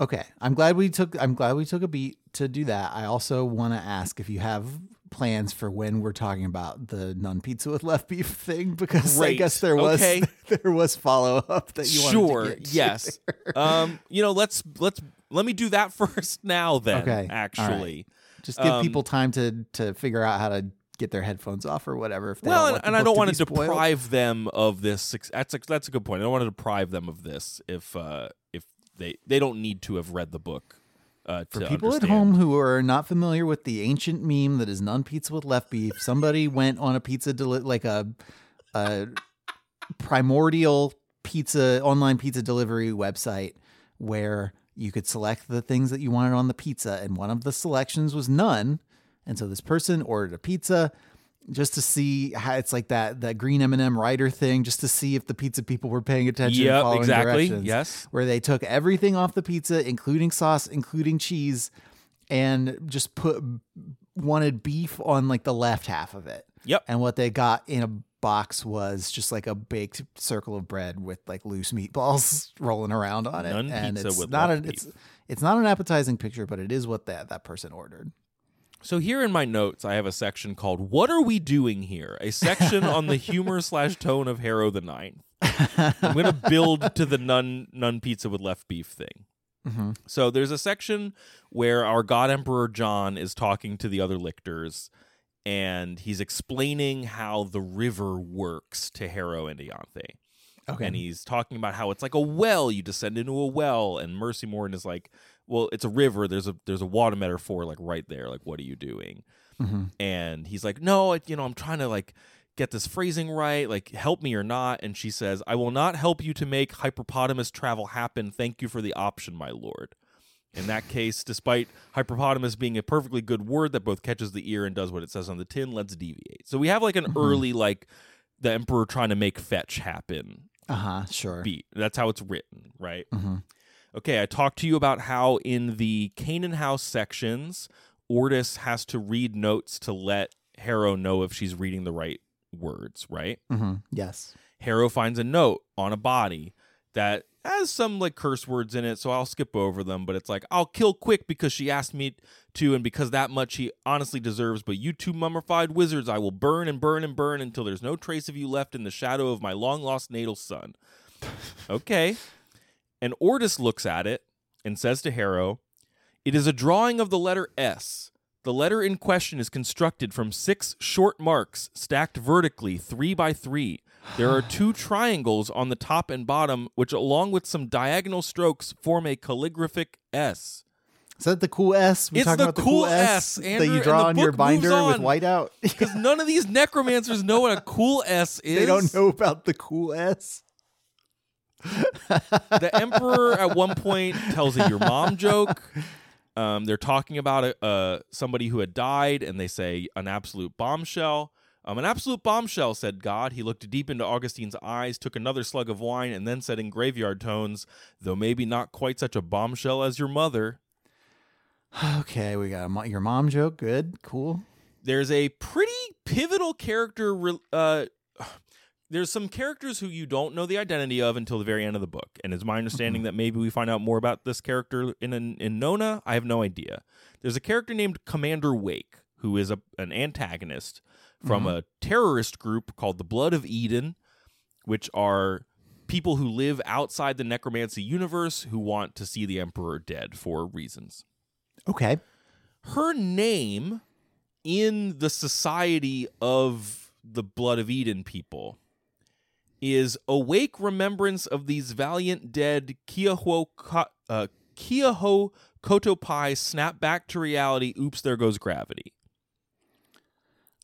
Okay. I'm glad we took I'm glad we took a beat to do that. I also want to ask if you have plans for when we're talking about the nun pizza with left beef thing because I guess there was Okay. <laughs> there was follow up that you wanted sure, to get yes. <laughs> um, you know, let's let's let me do that <laughs> first now then Okay, all right. actually. Just give um, people time to to figure out how to get their headphones off or whatever if they well, and, and I don't to want to spoiled. deprive them of this. That's a, that's a good point. I don't want to deprive them of this if uh, if they they don't need to have read the book. Uh, For people understand. at home who are not familiar with the ancient meme that is nun pizza with left beef, somebody went on a pizza deli- like a, a primordial pizza online pizza delivery website where you could select the things that you wanted on the pizza, and one of the selections was none. And so this person ordered a pizza just to see how it's like that that green M&M rider thing, just to see if the pizza people were paying attention. Yep, following exactly. directions Yes. where they took everything off the pizza, including sauce, including cheese, and just put wanted beef on like the left half of it. Yep. And what they got in a box was just like a baked circle of bread with like loose meatballs <laughs> rolling around on it. Nun and pizza it's with not an it's it's not an appetizing picture, but it is what that that person ordered. So here in my notes, I have a section called "What Are We Doing Here?" A section on the <laughs> humor slash tone of Harrow the Ninth. I'm going to build to the nun nun pizza with left beef thing. Mhm. So there's a section where our God Emperor John is talking to the other lictors, and he's explaining how the river works to Harrow and Ianthe. Okay. And he's talking about how it's like a well. You descend into a well, and Mercymorn is like, "Well, it's a river. There's a there's a water metaphor like right there. Like, what are you doing?" Mhm. and he's like no it- you know i'm trying to like get this phrasing right like help me or not and she says i will not help you to make hyperpotamus travel happen thank you for the option my lord in that case despite hyperpotamus being a perfectly good word that both catches the ear and does what it says on the tin let's deviate so we have like an early like the emperor trying to make fetch happen Uh-huh, sure. beat that's how it's written right Mhm. Okay, I talked to you about how in the Canaan House sections, Ortis has to read notes to let Harrow know if she's reading the right words, right? Mhm. Yes. Harrow finds a note on a body that has some like curse words in it, so I'll skip over them, but it's like, I'll kill quick because she asked me to, and because that much he honestly deserves, but you two mummified wizards, I will burn and burn and burn until there's no trace of you left in the shadow of my long lost natal son. <laughs> okay. And Ortis looks at it and says to Harrow, It is a drawing of the letter S. The letter in question is constructed from six short marks stacked vertically, three by three. There are two triangles on the top and bottom, which, along with some diagonal strokes, form a calligraphic S. Is that the cool S? We It's talking the about the cool cool S, S, that you draw on your binder moves with whiteout. Because <laughs> <laughs> none of these necromancers know what a cool S is. they don't know about the cool S. the emperor at one point tells a your mom joke. Um, they're talking about a, uh, somebody who had died, and they say an absolute bombshell. Um, an absolute bombshell, said God. He looked deep into Augustine's eyes, took another slug of wine, and then said in graveyard tones, though maybe not quite such a bombshell as your mother. Okay, we got a, mo- your mom joke. Good, cool. there's a pretty pivotal character re- uh there's some characters who you don't know the identity of until the very end of the book. And it's my mm-hmm. understanding that maybe we find out more about this character in in, in nona. I have no idea. There's a character named commander wake who is a, an antagonist from mm-hmm. a terrorist group called the blood of eden which are people who live outside the necromancy universe who want to see the emperor dead for reasons. Okay. Her name in the society of the Blood of Eden people is awake remembrance of these valiant dead Kia Hua uh, Kiaho Kotopai snap back to reality. Oops, there goes gravity.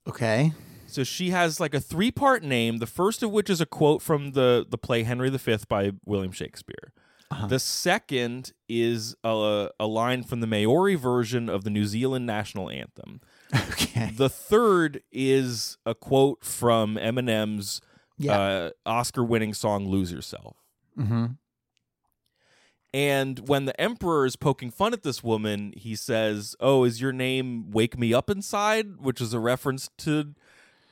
Okay. So she has like a three part name, the first of which is a quote from the, the play Henry V by William Shakespeare. Uh-huh. The second is a, a line from the Maori version of the New Zealand national anthem. <laughs> Okay. The third is a quote from Eminem's Yeah. uh, Oscar winning song Lose Yourself. mm-hmm. And when the emperor is poking fun at this woman, he says, "Oh, is your name Wake Me Up Inside?" which is a reference to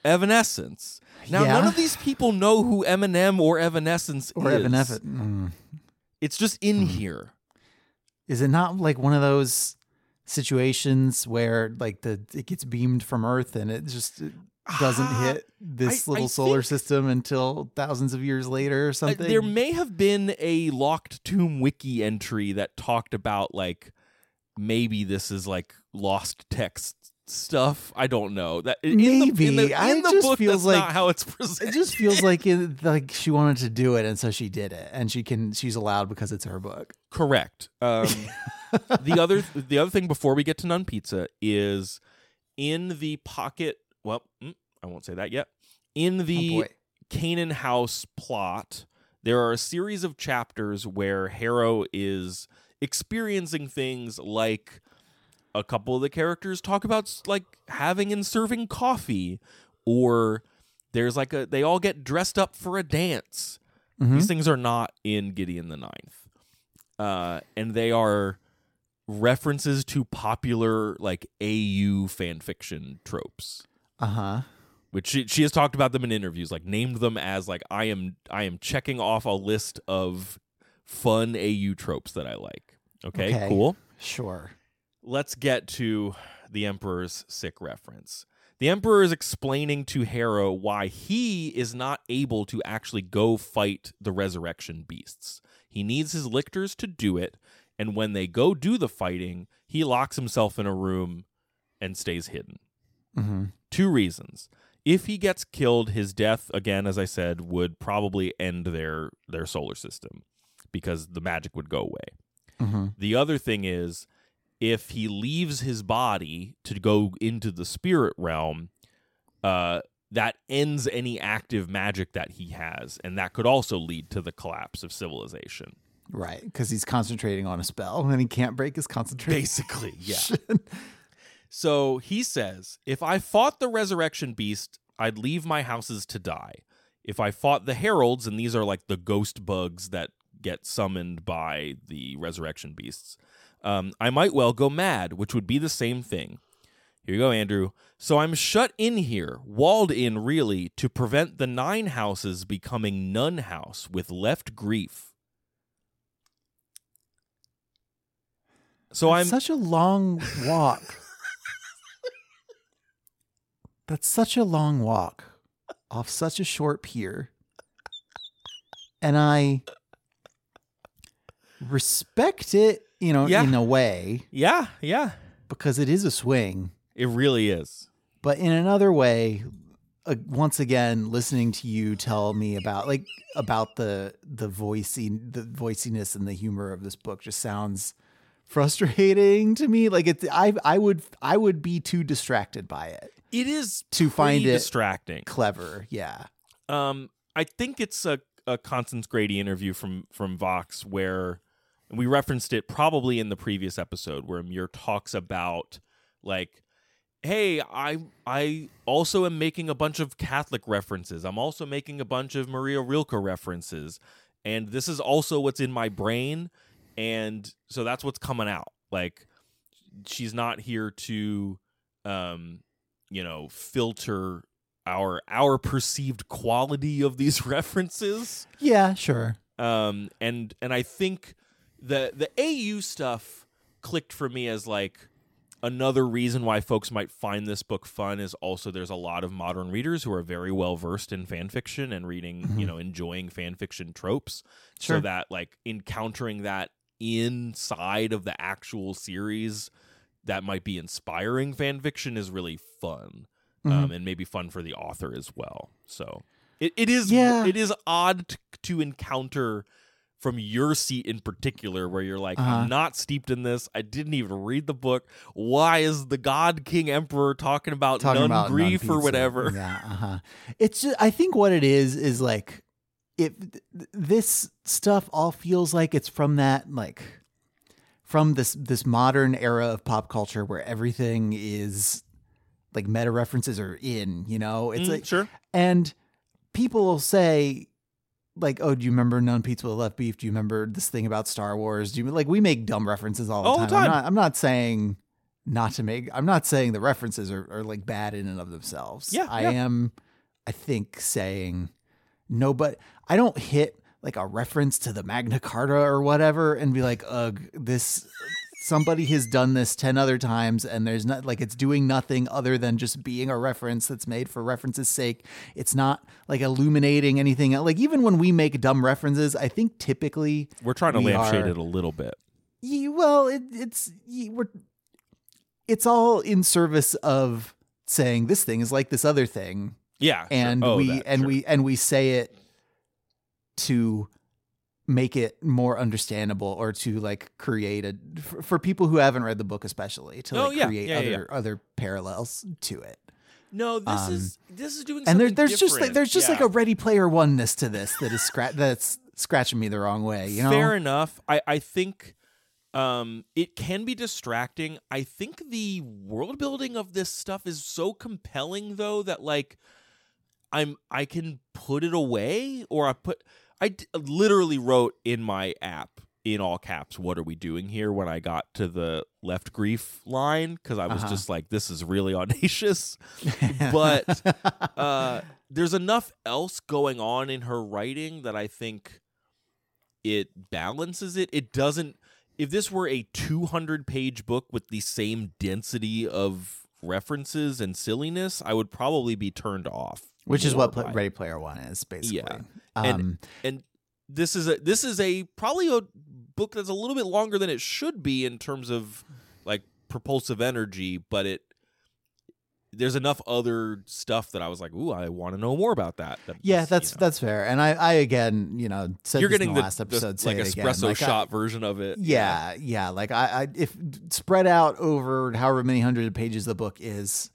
Evanescence. Now, Yeah. none of these people know who Eminem or Evanescence Or is. Evanescent. Mm. It's just in Hmm. here. Is it not like one of those situations where like the it gets beamed from Earth and it just it doesn't Ah, hit this I- little I solar system until thousands of years later or Uh, something? There may have been a locked tomb wiki entry that talked about like maybe this is like lost text stuff. I don't know. That in the, in Maybe. the, in the just book, feels like- how it's presented. it just feels like <laughs> it, like she wanted to do it and so she did it and she can she's allowed because it's her book. Correct. Um, the other the other thing before we get to Nun Pizza is in the pocket. Well, mm, I won't say that yet. In Oh the boy. Canaan House plot, there are a series of chapters where Harrow is experiencing things like a couple of the characters talk about like having and serving coffee or there's like a they all get dressed up for a dance. Mhm. These things are not in Gideon the Ninth. Uh, and they are references to popular like AU fan fiction tropes Uh-huh. which she, she has talked about them in interviews like named them as like i am i am checking off a list of fun au tropes that i like okay, Okay. cool Sure. let's get to the emperor's sick reference the emperor is explaining to harrow why he is not able to actually go fight the resurrection beasts he needs his lictors to do it and when they go do the fighting he locks himself in a room and stays hidden Mhm. Two reasons. If he gets killed, his death again, as I said, would probably end their their solar system because the magic would go away. Mhm. The other thing is if he leaves his body to go into the spirit realm, uh, that ends any active magic that he has, and that could also lead to the collapse of civilization. Right, cuz he's concentrating on a spell and he can't break his concentration. Basically, yeah. <laughs> So he says, if I fought the resurrection beast, I'd leave my houses to die. If I fought the heralds, and these are like the ghost bugs that get summoned by the resurrection beasts, um, I might well go mad, which would be the same thing. Here you go, Andrew. So I'm shut in here, walled in really, to prevent the nine houses becoming none house with left grief. So That's I'm such a long walk. That's such a long walk off such a short pier. And I respect it, you know, Yeah. in a way, yeah, yeah. because it is a swing. It really is. But in another way, uh, once again, listening to you tell me about like about the the voicing the voiciness and the humor of this book just sounds frustrating to me. Like it's I I would I would be too distracted by it. It is To find it- distracting. Clever, yeah. Um, I think it's a, a Constance Grady interview from from Vox where and we referenced it probably in the previous episode where Muir talks about like, hey, I I also am making a bunch of Catholic references. I'm also making a bunch of Maria Rilke references, and this is also what's in my brain, and so that's what's coming out. Like, she's not here to, um, you know, filter our our perceived quality of these <laughs> references Yeah, sure. um and and i think the the au stuff clicked for me as like another reason why folks might find this book fun is also there's a lot of modern readers who are very well versed in fan fiction and reading, you know, enjoying fan fiction tropes. Sure. So that like encountering that inside of the actual series that might be inspiring fan fiction is really fun. Um, and maybe fun for the author as well. So it, it is Yeah. it is odd t- to encounter from your seat in particular where you're like Uh-huh. I'm not steeped in this. I didn't even read the book. Why is the God King Emperor talking about talking nun about grief or non-pizza. whatever? Yeah, uh-huh. It's just, I think what it is is like it. th- This stuff all feels like it's from that like from this this modern era of pop culture where everything is like meta references are in. You know, it's Mm, like sure. and people will say like, "Oh, do you remember None Pizza with Left Beef? Do you remember this thing about Star Wars? Do you like we make dumb references all the All the time? I'm not, I'm not saying not to make. I'm not saying the references are, are like bad in and of themselves. Yeah, I yeah. am. I think saying no, but I don't hit like a reference to the Magna Carta or whatever and be like, "Ugh, this." Somebody has done this 10 other times, and there's not like it's doing nothing other than just being a reference that's made for reference's sake. It's not like illuminating anything. Like, even when we make dumb references, I think typically We're trying to we lampshade are- it a little bit. Ye- well, it, it's ye- we're it's all in service of saying this thing is like this other thing, Yeah. sure. and Oh, we that, and sure. we and we say it to make it more understandable or to like create a for, for people who haven't read the book especially to Oh, yeah. create Yeah, other yeah, other parallels to it No, this um, is this is doing and there, there's just like there's just like a ready player oneness to this that is scratch that's scratching me the wrong way you know Fair enough. I I think um it can be distracting. I think the world building of this stuff is so compelling though that like I'm I can put it away or I put I d- literally wrote in my app in all caps what are we doing here when I got to the left grief line cuz I was Uh-huh. just like this is really <laughs> audacious. <laughs> but uh, there's enough else going on in her writing that I think it balances it. It doesn't. If this were a 200 page book with the same density of references and silliness, I would probably be turned off. Which is what. Ready Player One is basically. Yeah. Um, And- And this is a this is a probably a book that's a little bit longer than it should be in terms of like propulsive energy, but it there's enough other stuff that I was like, ooh, I want to know more about that. that yeah, that's you know. that's fair. And I, I again, you know, said you're this getting in the, the last the, episode, say like espresso Like, I- shot version of it. yeah, yeah. Like I, I, if spread out over however many hundred pages the book is,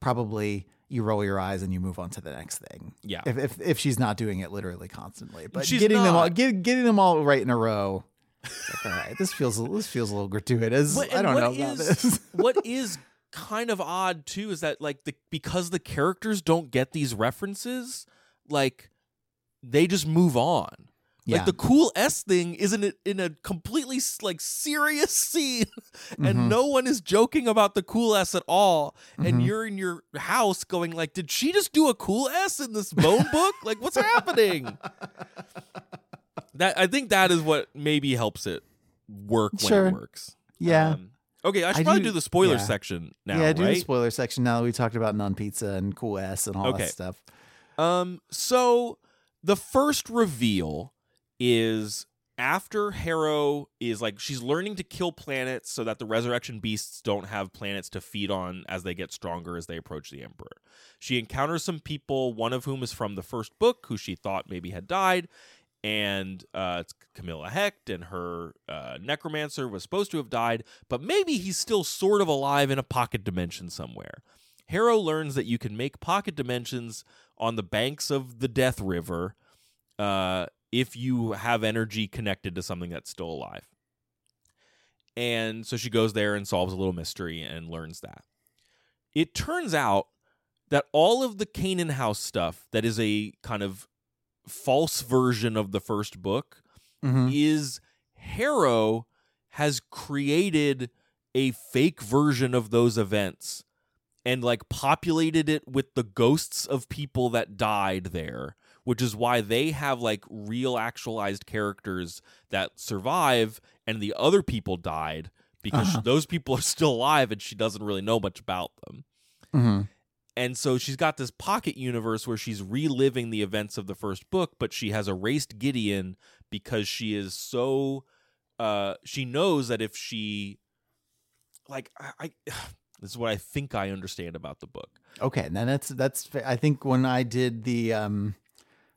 probably you roll your eyes and you move on to the next thing. yeah. If if, if she's not doing it literally constantly, but She's getting them all, get, getting them all right in a row. like, all right, this feels this feels a little gratuitous. I don't know about is- this. <laughs> what is kind of odd too is that like the because the characters don't get these references, like they just move on. Yeah. Like the cool S thing is in a, in a completely like serious <laughs> scene, and Mhm. no one is joking about the cool S at all. And Mhm. you're in your house going like, "Did she just do a cool S in this bone book? Like, what's <laughs> happening?" That I think that is what maybe helps it work when Sure. it works. yeah. Um, okay, I should I probably do- do, the spoiler yeah. section now, yeah, do right? the spoiler section now that we talked about non pizza and cool S and all Okay. that stuff. Um, so the first reveal is after Harrow is like she's learning to kill planets so that the resurrection beasts don't have planets to feed on as they get stronger as they approach the Emperor. She encounters some people, one of whom is from the first book, who she thought maybe had died. And uh, it's Camilla Hecht, and her uh, necromancer was supposed to have died, but maybe he's still sort of alive in a pocket dimension somewhere. Harrow learns that you can make pocket dimensions on the banks of the Death River uh, if you have energy connected to something that's still alive. And so she goes there and solves a little mystery and learns that. It turns out that all of the Canaan House stuff that is a kind of false version of the first book Mhm. is Harrow has created a fake version of those events and like populated it with the ghosts of people that died there, which is why they have like real actualized characters that survive and the other people died because Uh-huh. those people are still alive and she doesn't really know much about them. hmm And so she's got this pocket universe where she's reliving the events of the first book, but she has erased Gideon because she is so uh she knows that if she like I, I <sighs> this is what I think I understand about the book. Okay, then that's that's. I think when I did the um,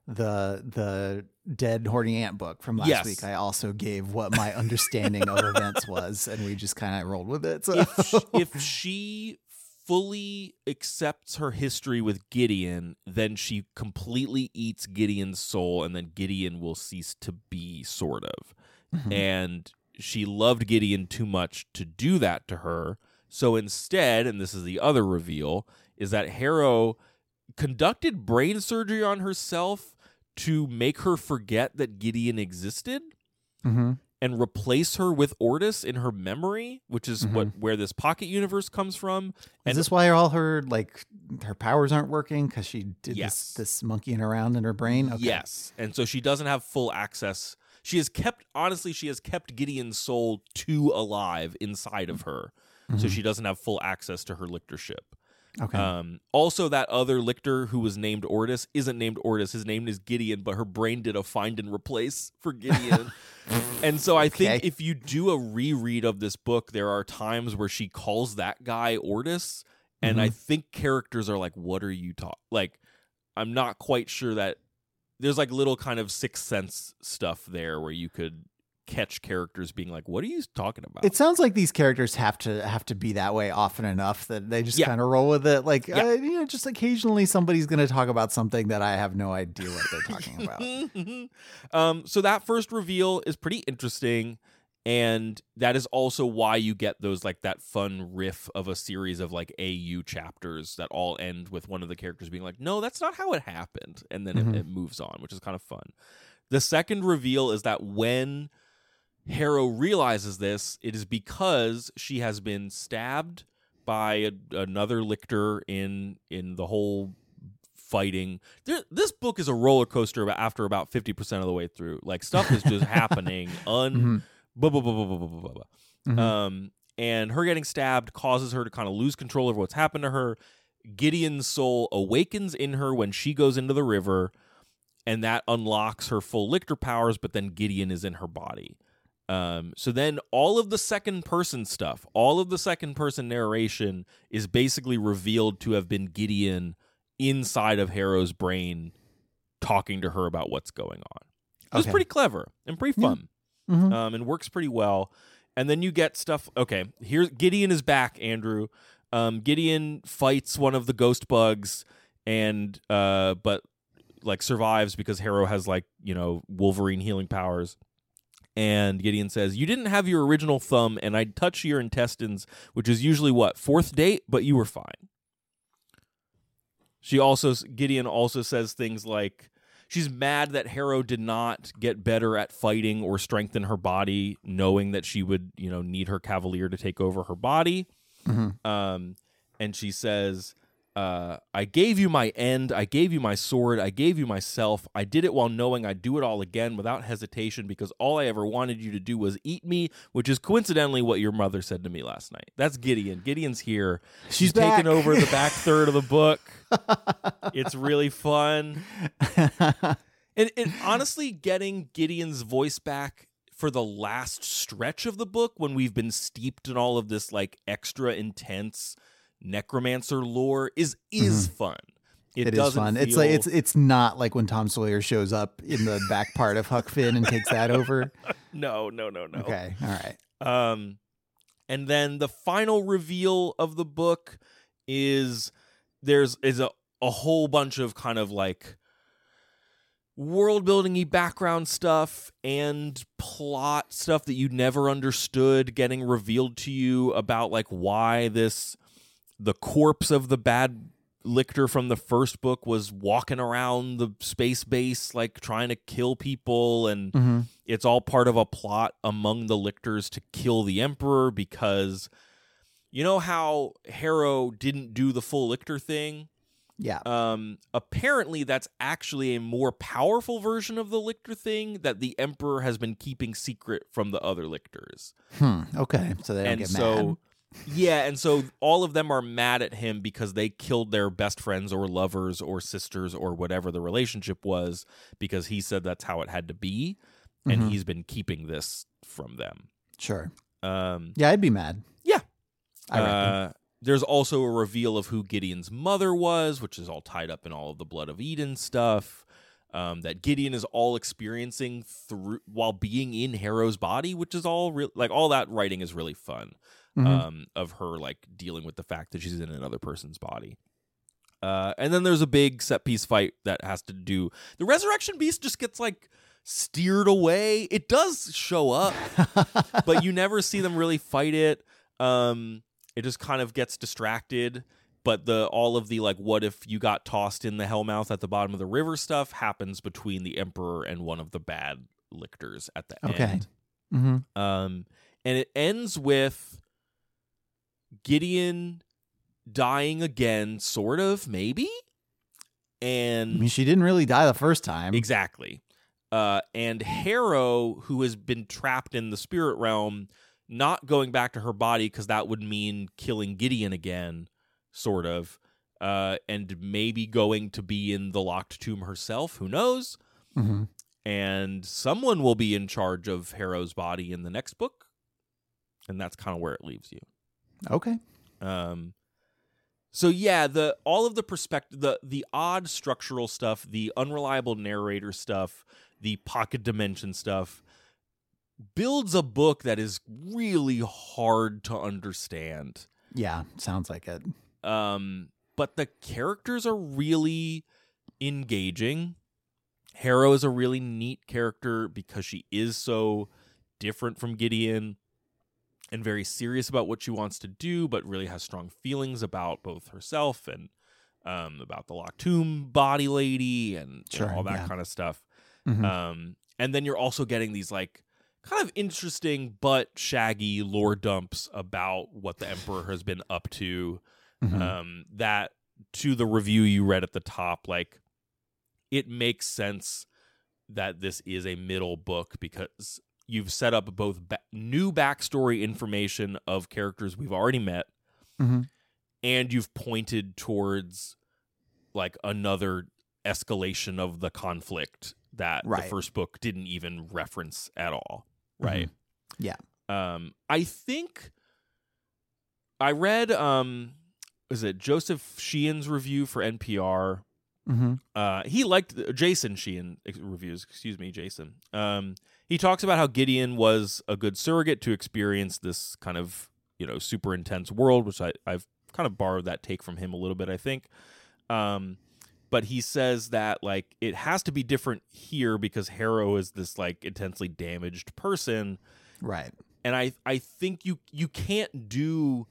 the the dead horny ant book from last Yes. week, I also gave what my understanding of events was, and we just kind of rolled with it. So If sh- <laughs> if she fully accepts her history with Gideon, then she completely eats Gideon's soul and then Gideon will cease to be sort of. Mhm. and she loved Gideon too much to do that to her. So instead, and this is the other reveal, is that Harrow conducted brain surgery on herself to make her forget that Gideon existed Mhm. and replace her with Ortis in her memory, which is Mm-hmm. what where this pocket universe comes from. is And this why all her like her powers aren't working because she did Yes. this this monkeying around in her brain? Okay. Yes. And so she doesn't have full access. She has kept honestly, she has kept Gideon's soul too alive inside of her. So Mhm. she doesn't have full access to her lictorship. Okay. Um, also, that other lictor who was named Ortis isn't named Ortis. His name is Gideon, but her brain did a find and replace for Gideon. <laughs> and so I think if you do a reread of this book, there are times where she calls that guy Ortis. And I think characters are like, what are you talking? Like, I'm not quite sure that there's like little kind of sixth sense stuff there where you could catch characters being like, what are you talking about? It sounds like these characters have to have to be that way often enough that they just Yeah. kind of roll with it. Like, Yeah. uh, you know, just occasionally somebody's going to talk about something that I have no idea what they're talking about. <laughs> um, so that first reveal is pretty interesting, and that is also why you get those like that fun riff of a series of like AU chapters that all end with one of the characters being like, "No, that's not how it happened," and then Mhm. it, it moves on, which is kind of fun. The second reveal is that when Harrow realizes this, it is because she has been stabbed by a, another lictor in in the whole fighting. There, this book is a roller coaster about after about fifty percent of the way through. Like stuff is just <laughs> happening. Un blah, blah, blah, blah, blah, blah, blah, blah. Um, and her getting stabbed causes her to kind of lose control of what's happened to her. Gideon's soul awakens in her when she goes into the river, and that unlocks her full lictor powers. But then Gideon is in her body. Um, so then all of the second person stuff, all of the second person narration is basically revealed to have been Gideon inside of Harrow's brain talking to her about what's going on. It was Okay. pretty clever and pretty Yeah. fun Mhm. um, and works pretty well. And then you get stuff. Okay, here Gideon is back. Andrew, um, Gideon fights one of the ghost bugs, and uh, but like survives because Harrow has like you know Wolverine healing powers. And Gideon says, "You didn't have your original thumb, and I'd touch your intestines, which is usually what fourth date, but you were fine." She also Gideon also says things like, She's mad that Harrow did not get better at fighting or strengthen her body, knowing that she would, you know, need her cavalier to take over her body. Mhm. Um, and she says, uh, I gave you my end. I gave you my sword. I gave you myself. I did it while knowing I'd do it all again without hesitation because all I ever wanted you to do was eat me, which is coincidentally what your mother said to me last night. That's Gideon. Gideon's here. She's taken over the <laughs> back third of the book. it's really fun. <laughs> And, and honestly, getting Gideon's voice back for the last stretch of the book, when we've been steeped in all of this like extra intense necromancer lore, is is fun. It, Mm-hmm. It is fun. It's like it's it's not like when Tom Sawyer shows up in the back part of Huck Finn and takes that over. <laughs> no, no, no, no. Okay, all right. Um, and then the final reveal of the book is there's is a, a whole bunch of kind of like world building y background stuff and plot stuff that you never understood getting revealed to you about like why this the corpse of the bad lictor from the first book was walking around the space base like trying to kill people and hmm it's all part of a plot among the lictors to kill the emperor because you know how Harrow didn't do the full lictor thing Yeah. um, apparently that's actually a more powerful version of the lictor thing that the emperor has been keeping secret from the other lictors. Hmm. Okay. So they don't and get so mad. Yeah, and so all of them are mad at him because they killed their best friends or lovers or sisters or whatever the relationship was because he said that's how it had to be and Mhm. he's been keeping this from them. Sure. Um Yeah, I'd be mad. Yeah. I reckon. uh, there's also a reveal of who Gideon's mother was, which is all tied up in all of the Blood of Eden stuff. Um, that Gideon is all experiencing through while being in Harrow's body, which is all real. Like all that writing is really fun. Mhm. Um, of her like dealing with the fact that she's in another person's body. Uh, and then there's a big set piece fight that has to do. The resurrection beast just gets like steered away. It does show up, <laughs> but you never see them really fight it. Um, it just kind of gets distracted. But the all of the like, what if you got tossed in the hellmouth at the bottom of the river stuff happens between the emperor and one of the bad lictors at the Okay. end. hmm Um, and it ends with Gideon dying again, sort of, maybe. And I mean, she didn't really die the first time. Exactly. Uh, and Harrow, who has been trapped in the spirit realm, not going back to her body because that would mean killing Gideon again, sort of, uh, and maybe going to be in the locked tomb herself. Who knows? hmm And someone will be in charge of Harrow's body in the next book, and that's kind of where it leaves you. Okay. Um, so yeah, the all of the perspective, the the odd structural stuff, the unreliable narrator stuff, the pocket dimension stuff, builds a book that is really hard to understand. Yeah, sounds like it. Um, but the characters are really engaging. Harrow is a really neat character because she is so different from Gideon and very serious about what she wants to do, but really has strong feelings about both herself and um, about the locked tomb body lady and you know, all that yeah. kind of stuff. Mhm. Um, and then you're also getting these like kind of interesting but shaggy lore dumps about what the emperor has been up to. Mhm. Um, that to the review you read at the top, like it makes sense that this is a middle book because you've set up both ba- new backstory information of characters we've already met Mhm. and you've pointed towards like another escalation of the conflict that the first book didn't even reference at all right Yeah. um i think i read um is it joseph sheehan's review for npr Mhm. uh, he liked Jason Sheehan reviews. Excuse me, Jason. Um, he talks about how Gideon was a good surrogate to experience this kind of you know super intense world, which I, I've kind of borrowed that take from him a little bit. I think. Um, but he says that like it has to be different here because Harrow is this like intensely damaged person, Right. and I I think you you can't do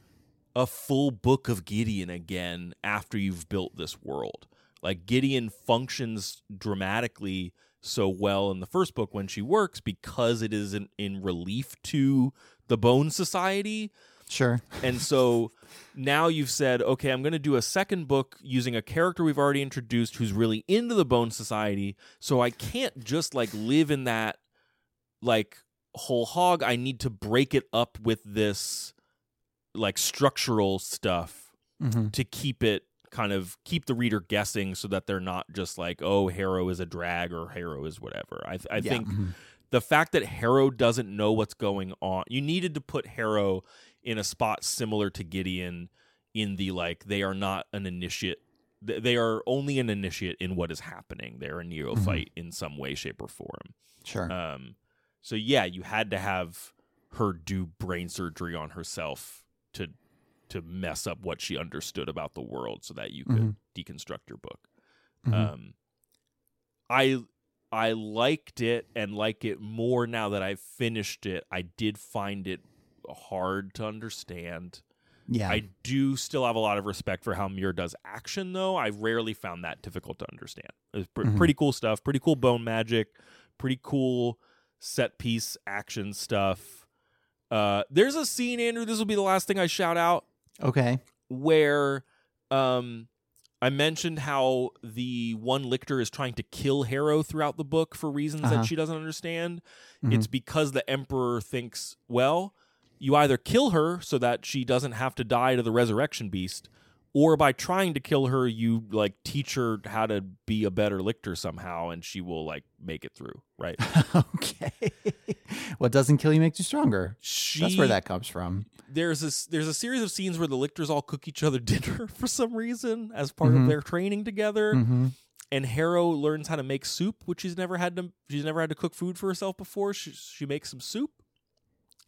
a full book of Gideon again after you've built this world. Like Gideon functions dramatically so well in the first book when she works because it is in, in relief to the Bone Society. Sure. And so now you've said, okay, I'm going to do a second book using a character we've already introduced who's really into the Bone Society. So I can't just like live in that like whole hog. I need to break it up with this like structural stuff hmm to keep it kind of keep the reader guessing so that they're not just like, oh, Harrow is a drag or Harrow is whatever. I, I Yeah. think Mhm. the fact that Harrow doesn't know what's going on, you needed to put Harrow in a spot similar to Gideon in the like they are not an initiate. th- They are only an initiate in what is happening. They're a neophyte in some way, shape, or form. Sure. Um, so yeah, you had to have her do brain surgery on herself to to mess up what she understood about the world, so that you could Mhm. deconstruct your book. Mhm. Um, I I liked it and like it more now that I've finished it. I did find it hard to understand. yeah. I do still have a lot of respect for how Muir does action, though. I rarely found that difficult to understand. It's pr- Mhm. pretty cool stuff, pretty cool bone magic, pretty cool set piece action stuff. Uh, there's a scene, Andrew. This will be the last thing I shout out okay. where um I mentioned how the one lictor is trying to kill Harrow throughout the book for reasons Uh-huh. that she doesn't understand. Mhm. It's because the Emperor thinks, well, you either kill her so that she doesn't have to die to the resurrection beast, or by trying to kill her, you like teach her how to be a better lictor somehow, and she will like make it through. Right? <laughs> okay. what doesn't kill you makes you stronger. She, That's where that comes from. there's this there's a series of scenes where the lictors all cook each other <laughs> dinner for some reason as part Mhm. of their training together. hmm and Harrow learns how to make soup, which she's never had to she's never had to cook food for herself before. She she makes some soup,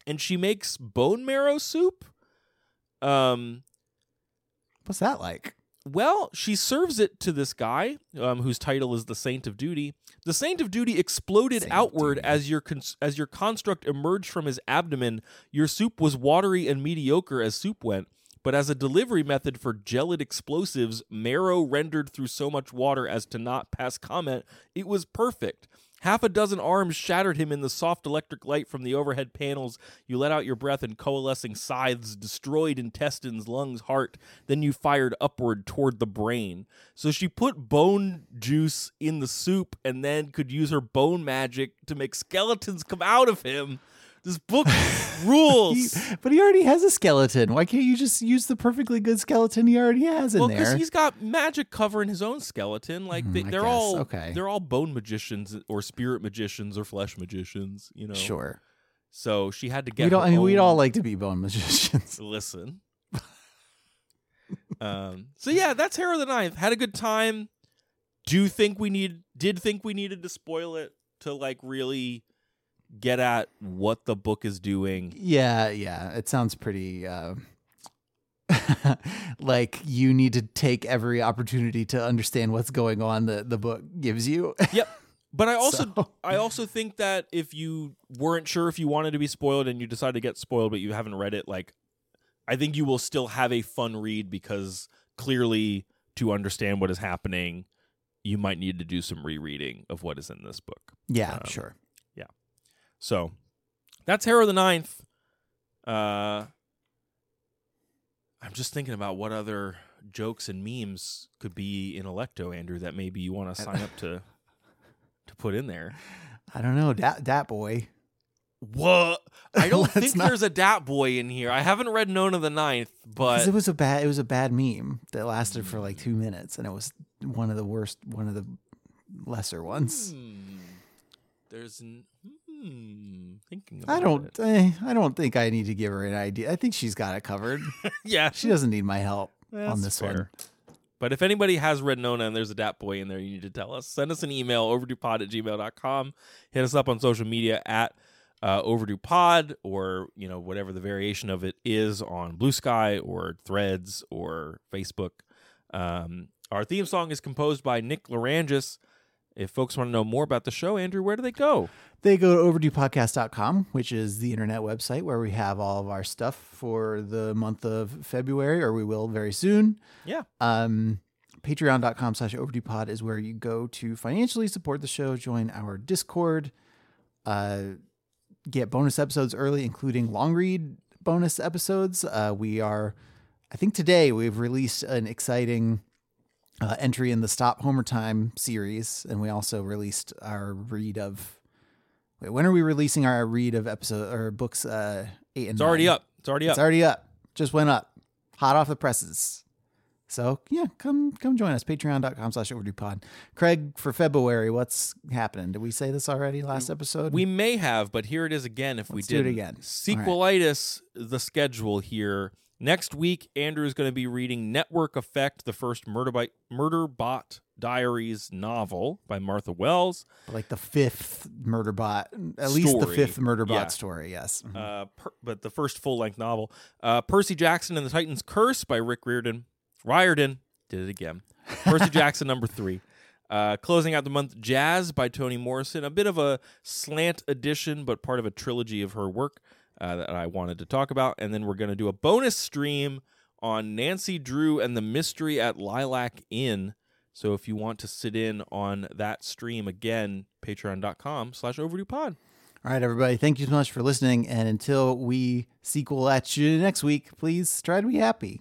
and she makes bone marrow soup. Um, What's that like? well, she serves it to this guy, um, whose title is the Saint of Duty. The Saint of Duty exploded Saint outward Duty. as your cons- as your construct emerged from his abdomen. Your soup was watery and mediocre as soup went, but as a delivery method for gelid explosives, marrow rendered through so much water as to not pass comment, it was perfect. Half a dozen arms shattered him in the soft electric light from the overhead panels. You let out your breath, and coalescing scythes destroyed intestines, lungs, heart. Then you fired upward toward the brain. So she put bone juice in the soup and then could use her bone magic to make skeletons come out of him. This book rules. <laughs> He- but he already has a skeleton. Why can't you just use the perfectly good skeleton he already has in well, because he's got magic covering his own skeleton. Like they, Hmm, they're guess. all Okay. they're all bone magicians or spirit magicians or flesh magicians. You know. Sure. So she had to get. We I mean, we'd all like to be bone magicians. <laughs> listen. um. So yeah, that's Harrow the Ninth. Had a good time. Do you think we need? Did think we needed to spoil it to like really get at what the book is doing? Yeah, yeah. It sounds pretty. Uh, <laughs> like you need to take every opportunity to understand what's going on that the book gives you. <laughs> Yep. But I also So- I also think that if you weren't sure if you wanted to be spoiled and you decided to get spoiled but you haven't read it, like I think you will still have a fun read because clearly to understand what is happening, you might need to do some rereading of what is in this book. yeah, Um, sure. So that's Harrow the Ninth. Uh I'm just thinking about what other jokes and memes could be in Alecto, Andrew, that maybe you want to sign up to to put in there. I don't know. Dat, dat boy. What? I don't <laughs> think not- there's a Dat Boy in here. I haven't read Nona the Ninth, but it was a bad. It was a bad meme that lasted for like two minutes, and it was one of the worst. One of the lesser ones. Hmm. there's hmm, thinking. About I don't. it. Eh, I don't think I need to give her an idea. I think she's got it covered. <laughs> yeah, she doesn't need my help on this one. But if anybody has read Nona and there's a Dat Boy in there, you need to tell us. Send us an email, overduepod at gmail.com. Hit us up on social media at uh, overduepod or, you know, whatever the variation of it is on Blue Sky or Threads or Facebook. Um, our theme song is composed by Nick Lerangis. If folks want to know more about the show, Andrew, where do they go? They go to overduepodcast.com, which is the internet website where we have all of our stuff for the month of February, or we will very soon. Yeah. Um, Patreon.com slash overduepod is where you go to financially support the show, join our Discord, uh, get bonus episodes early, including long read bonus episodes. Uh, we are, I think today we've released an exciting uh, entry in the Stop Homer Time series, and we also released our read of. Wait, when are we releasing our read of episode or books uh, eight and It's already up. It's already up. It's already up. Just went up. Hot off the presses. So yeah, come come join us. Patreon.com slash overdue pod. Craig, for February, what's happening? Did we say this already last episode? We may have, but here it is again if we Let's do it again. Sequelitis, the schedule here. Next week, Andrew is going to be reading Network Effect, the first Murder, by, Murder Bot Diaries novel by Martha Wells. like the fifth murder bot, at least the fifth murder bot Yeah. story. Yes. Mhm. Uh, per, but the first full length novel. Uh, Percy Jackson and the Titan's Curse by Rick Riordan. Riordan did it again. <laughs> Percy Jackson number three. Uh, closing out the month, Jazz by Toni Morrison. A bit of a slant edition, but part of a trilogy of her work uh, that I wanted to talk about. And then we're going to do a bonus stream on Nancy Drew and the Mystery at Lilac Inn. So if you want to sit in on that stream again, patreon.com slash overdue pod. All right, everybody. Thank you so much for listening. And until we sequel at you next week, please try to be happy.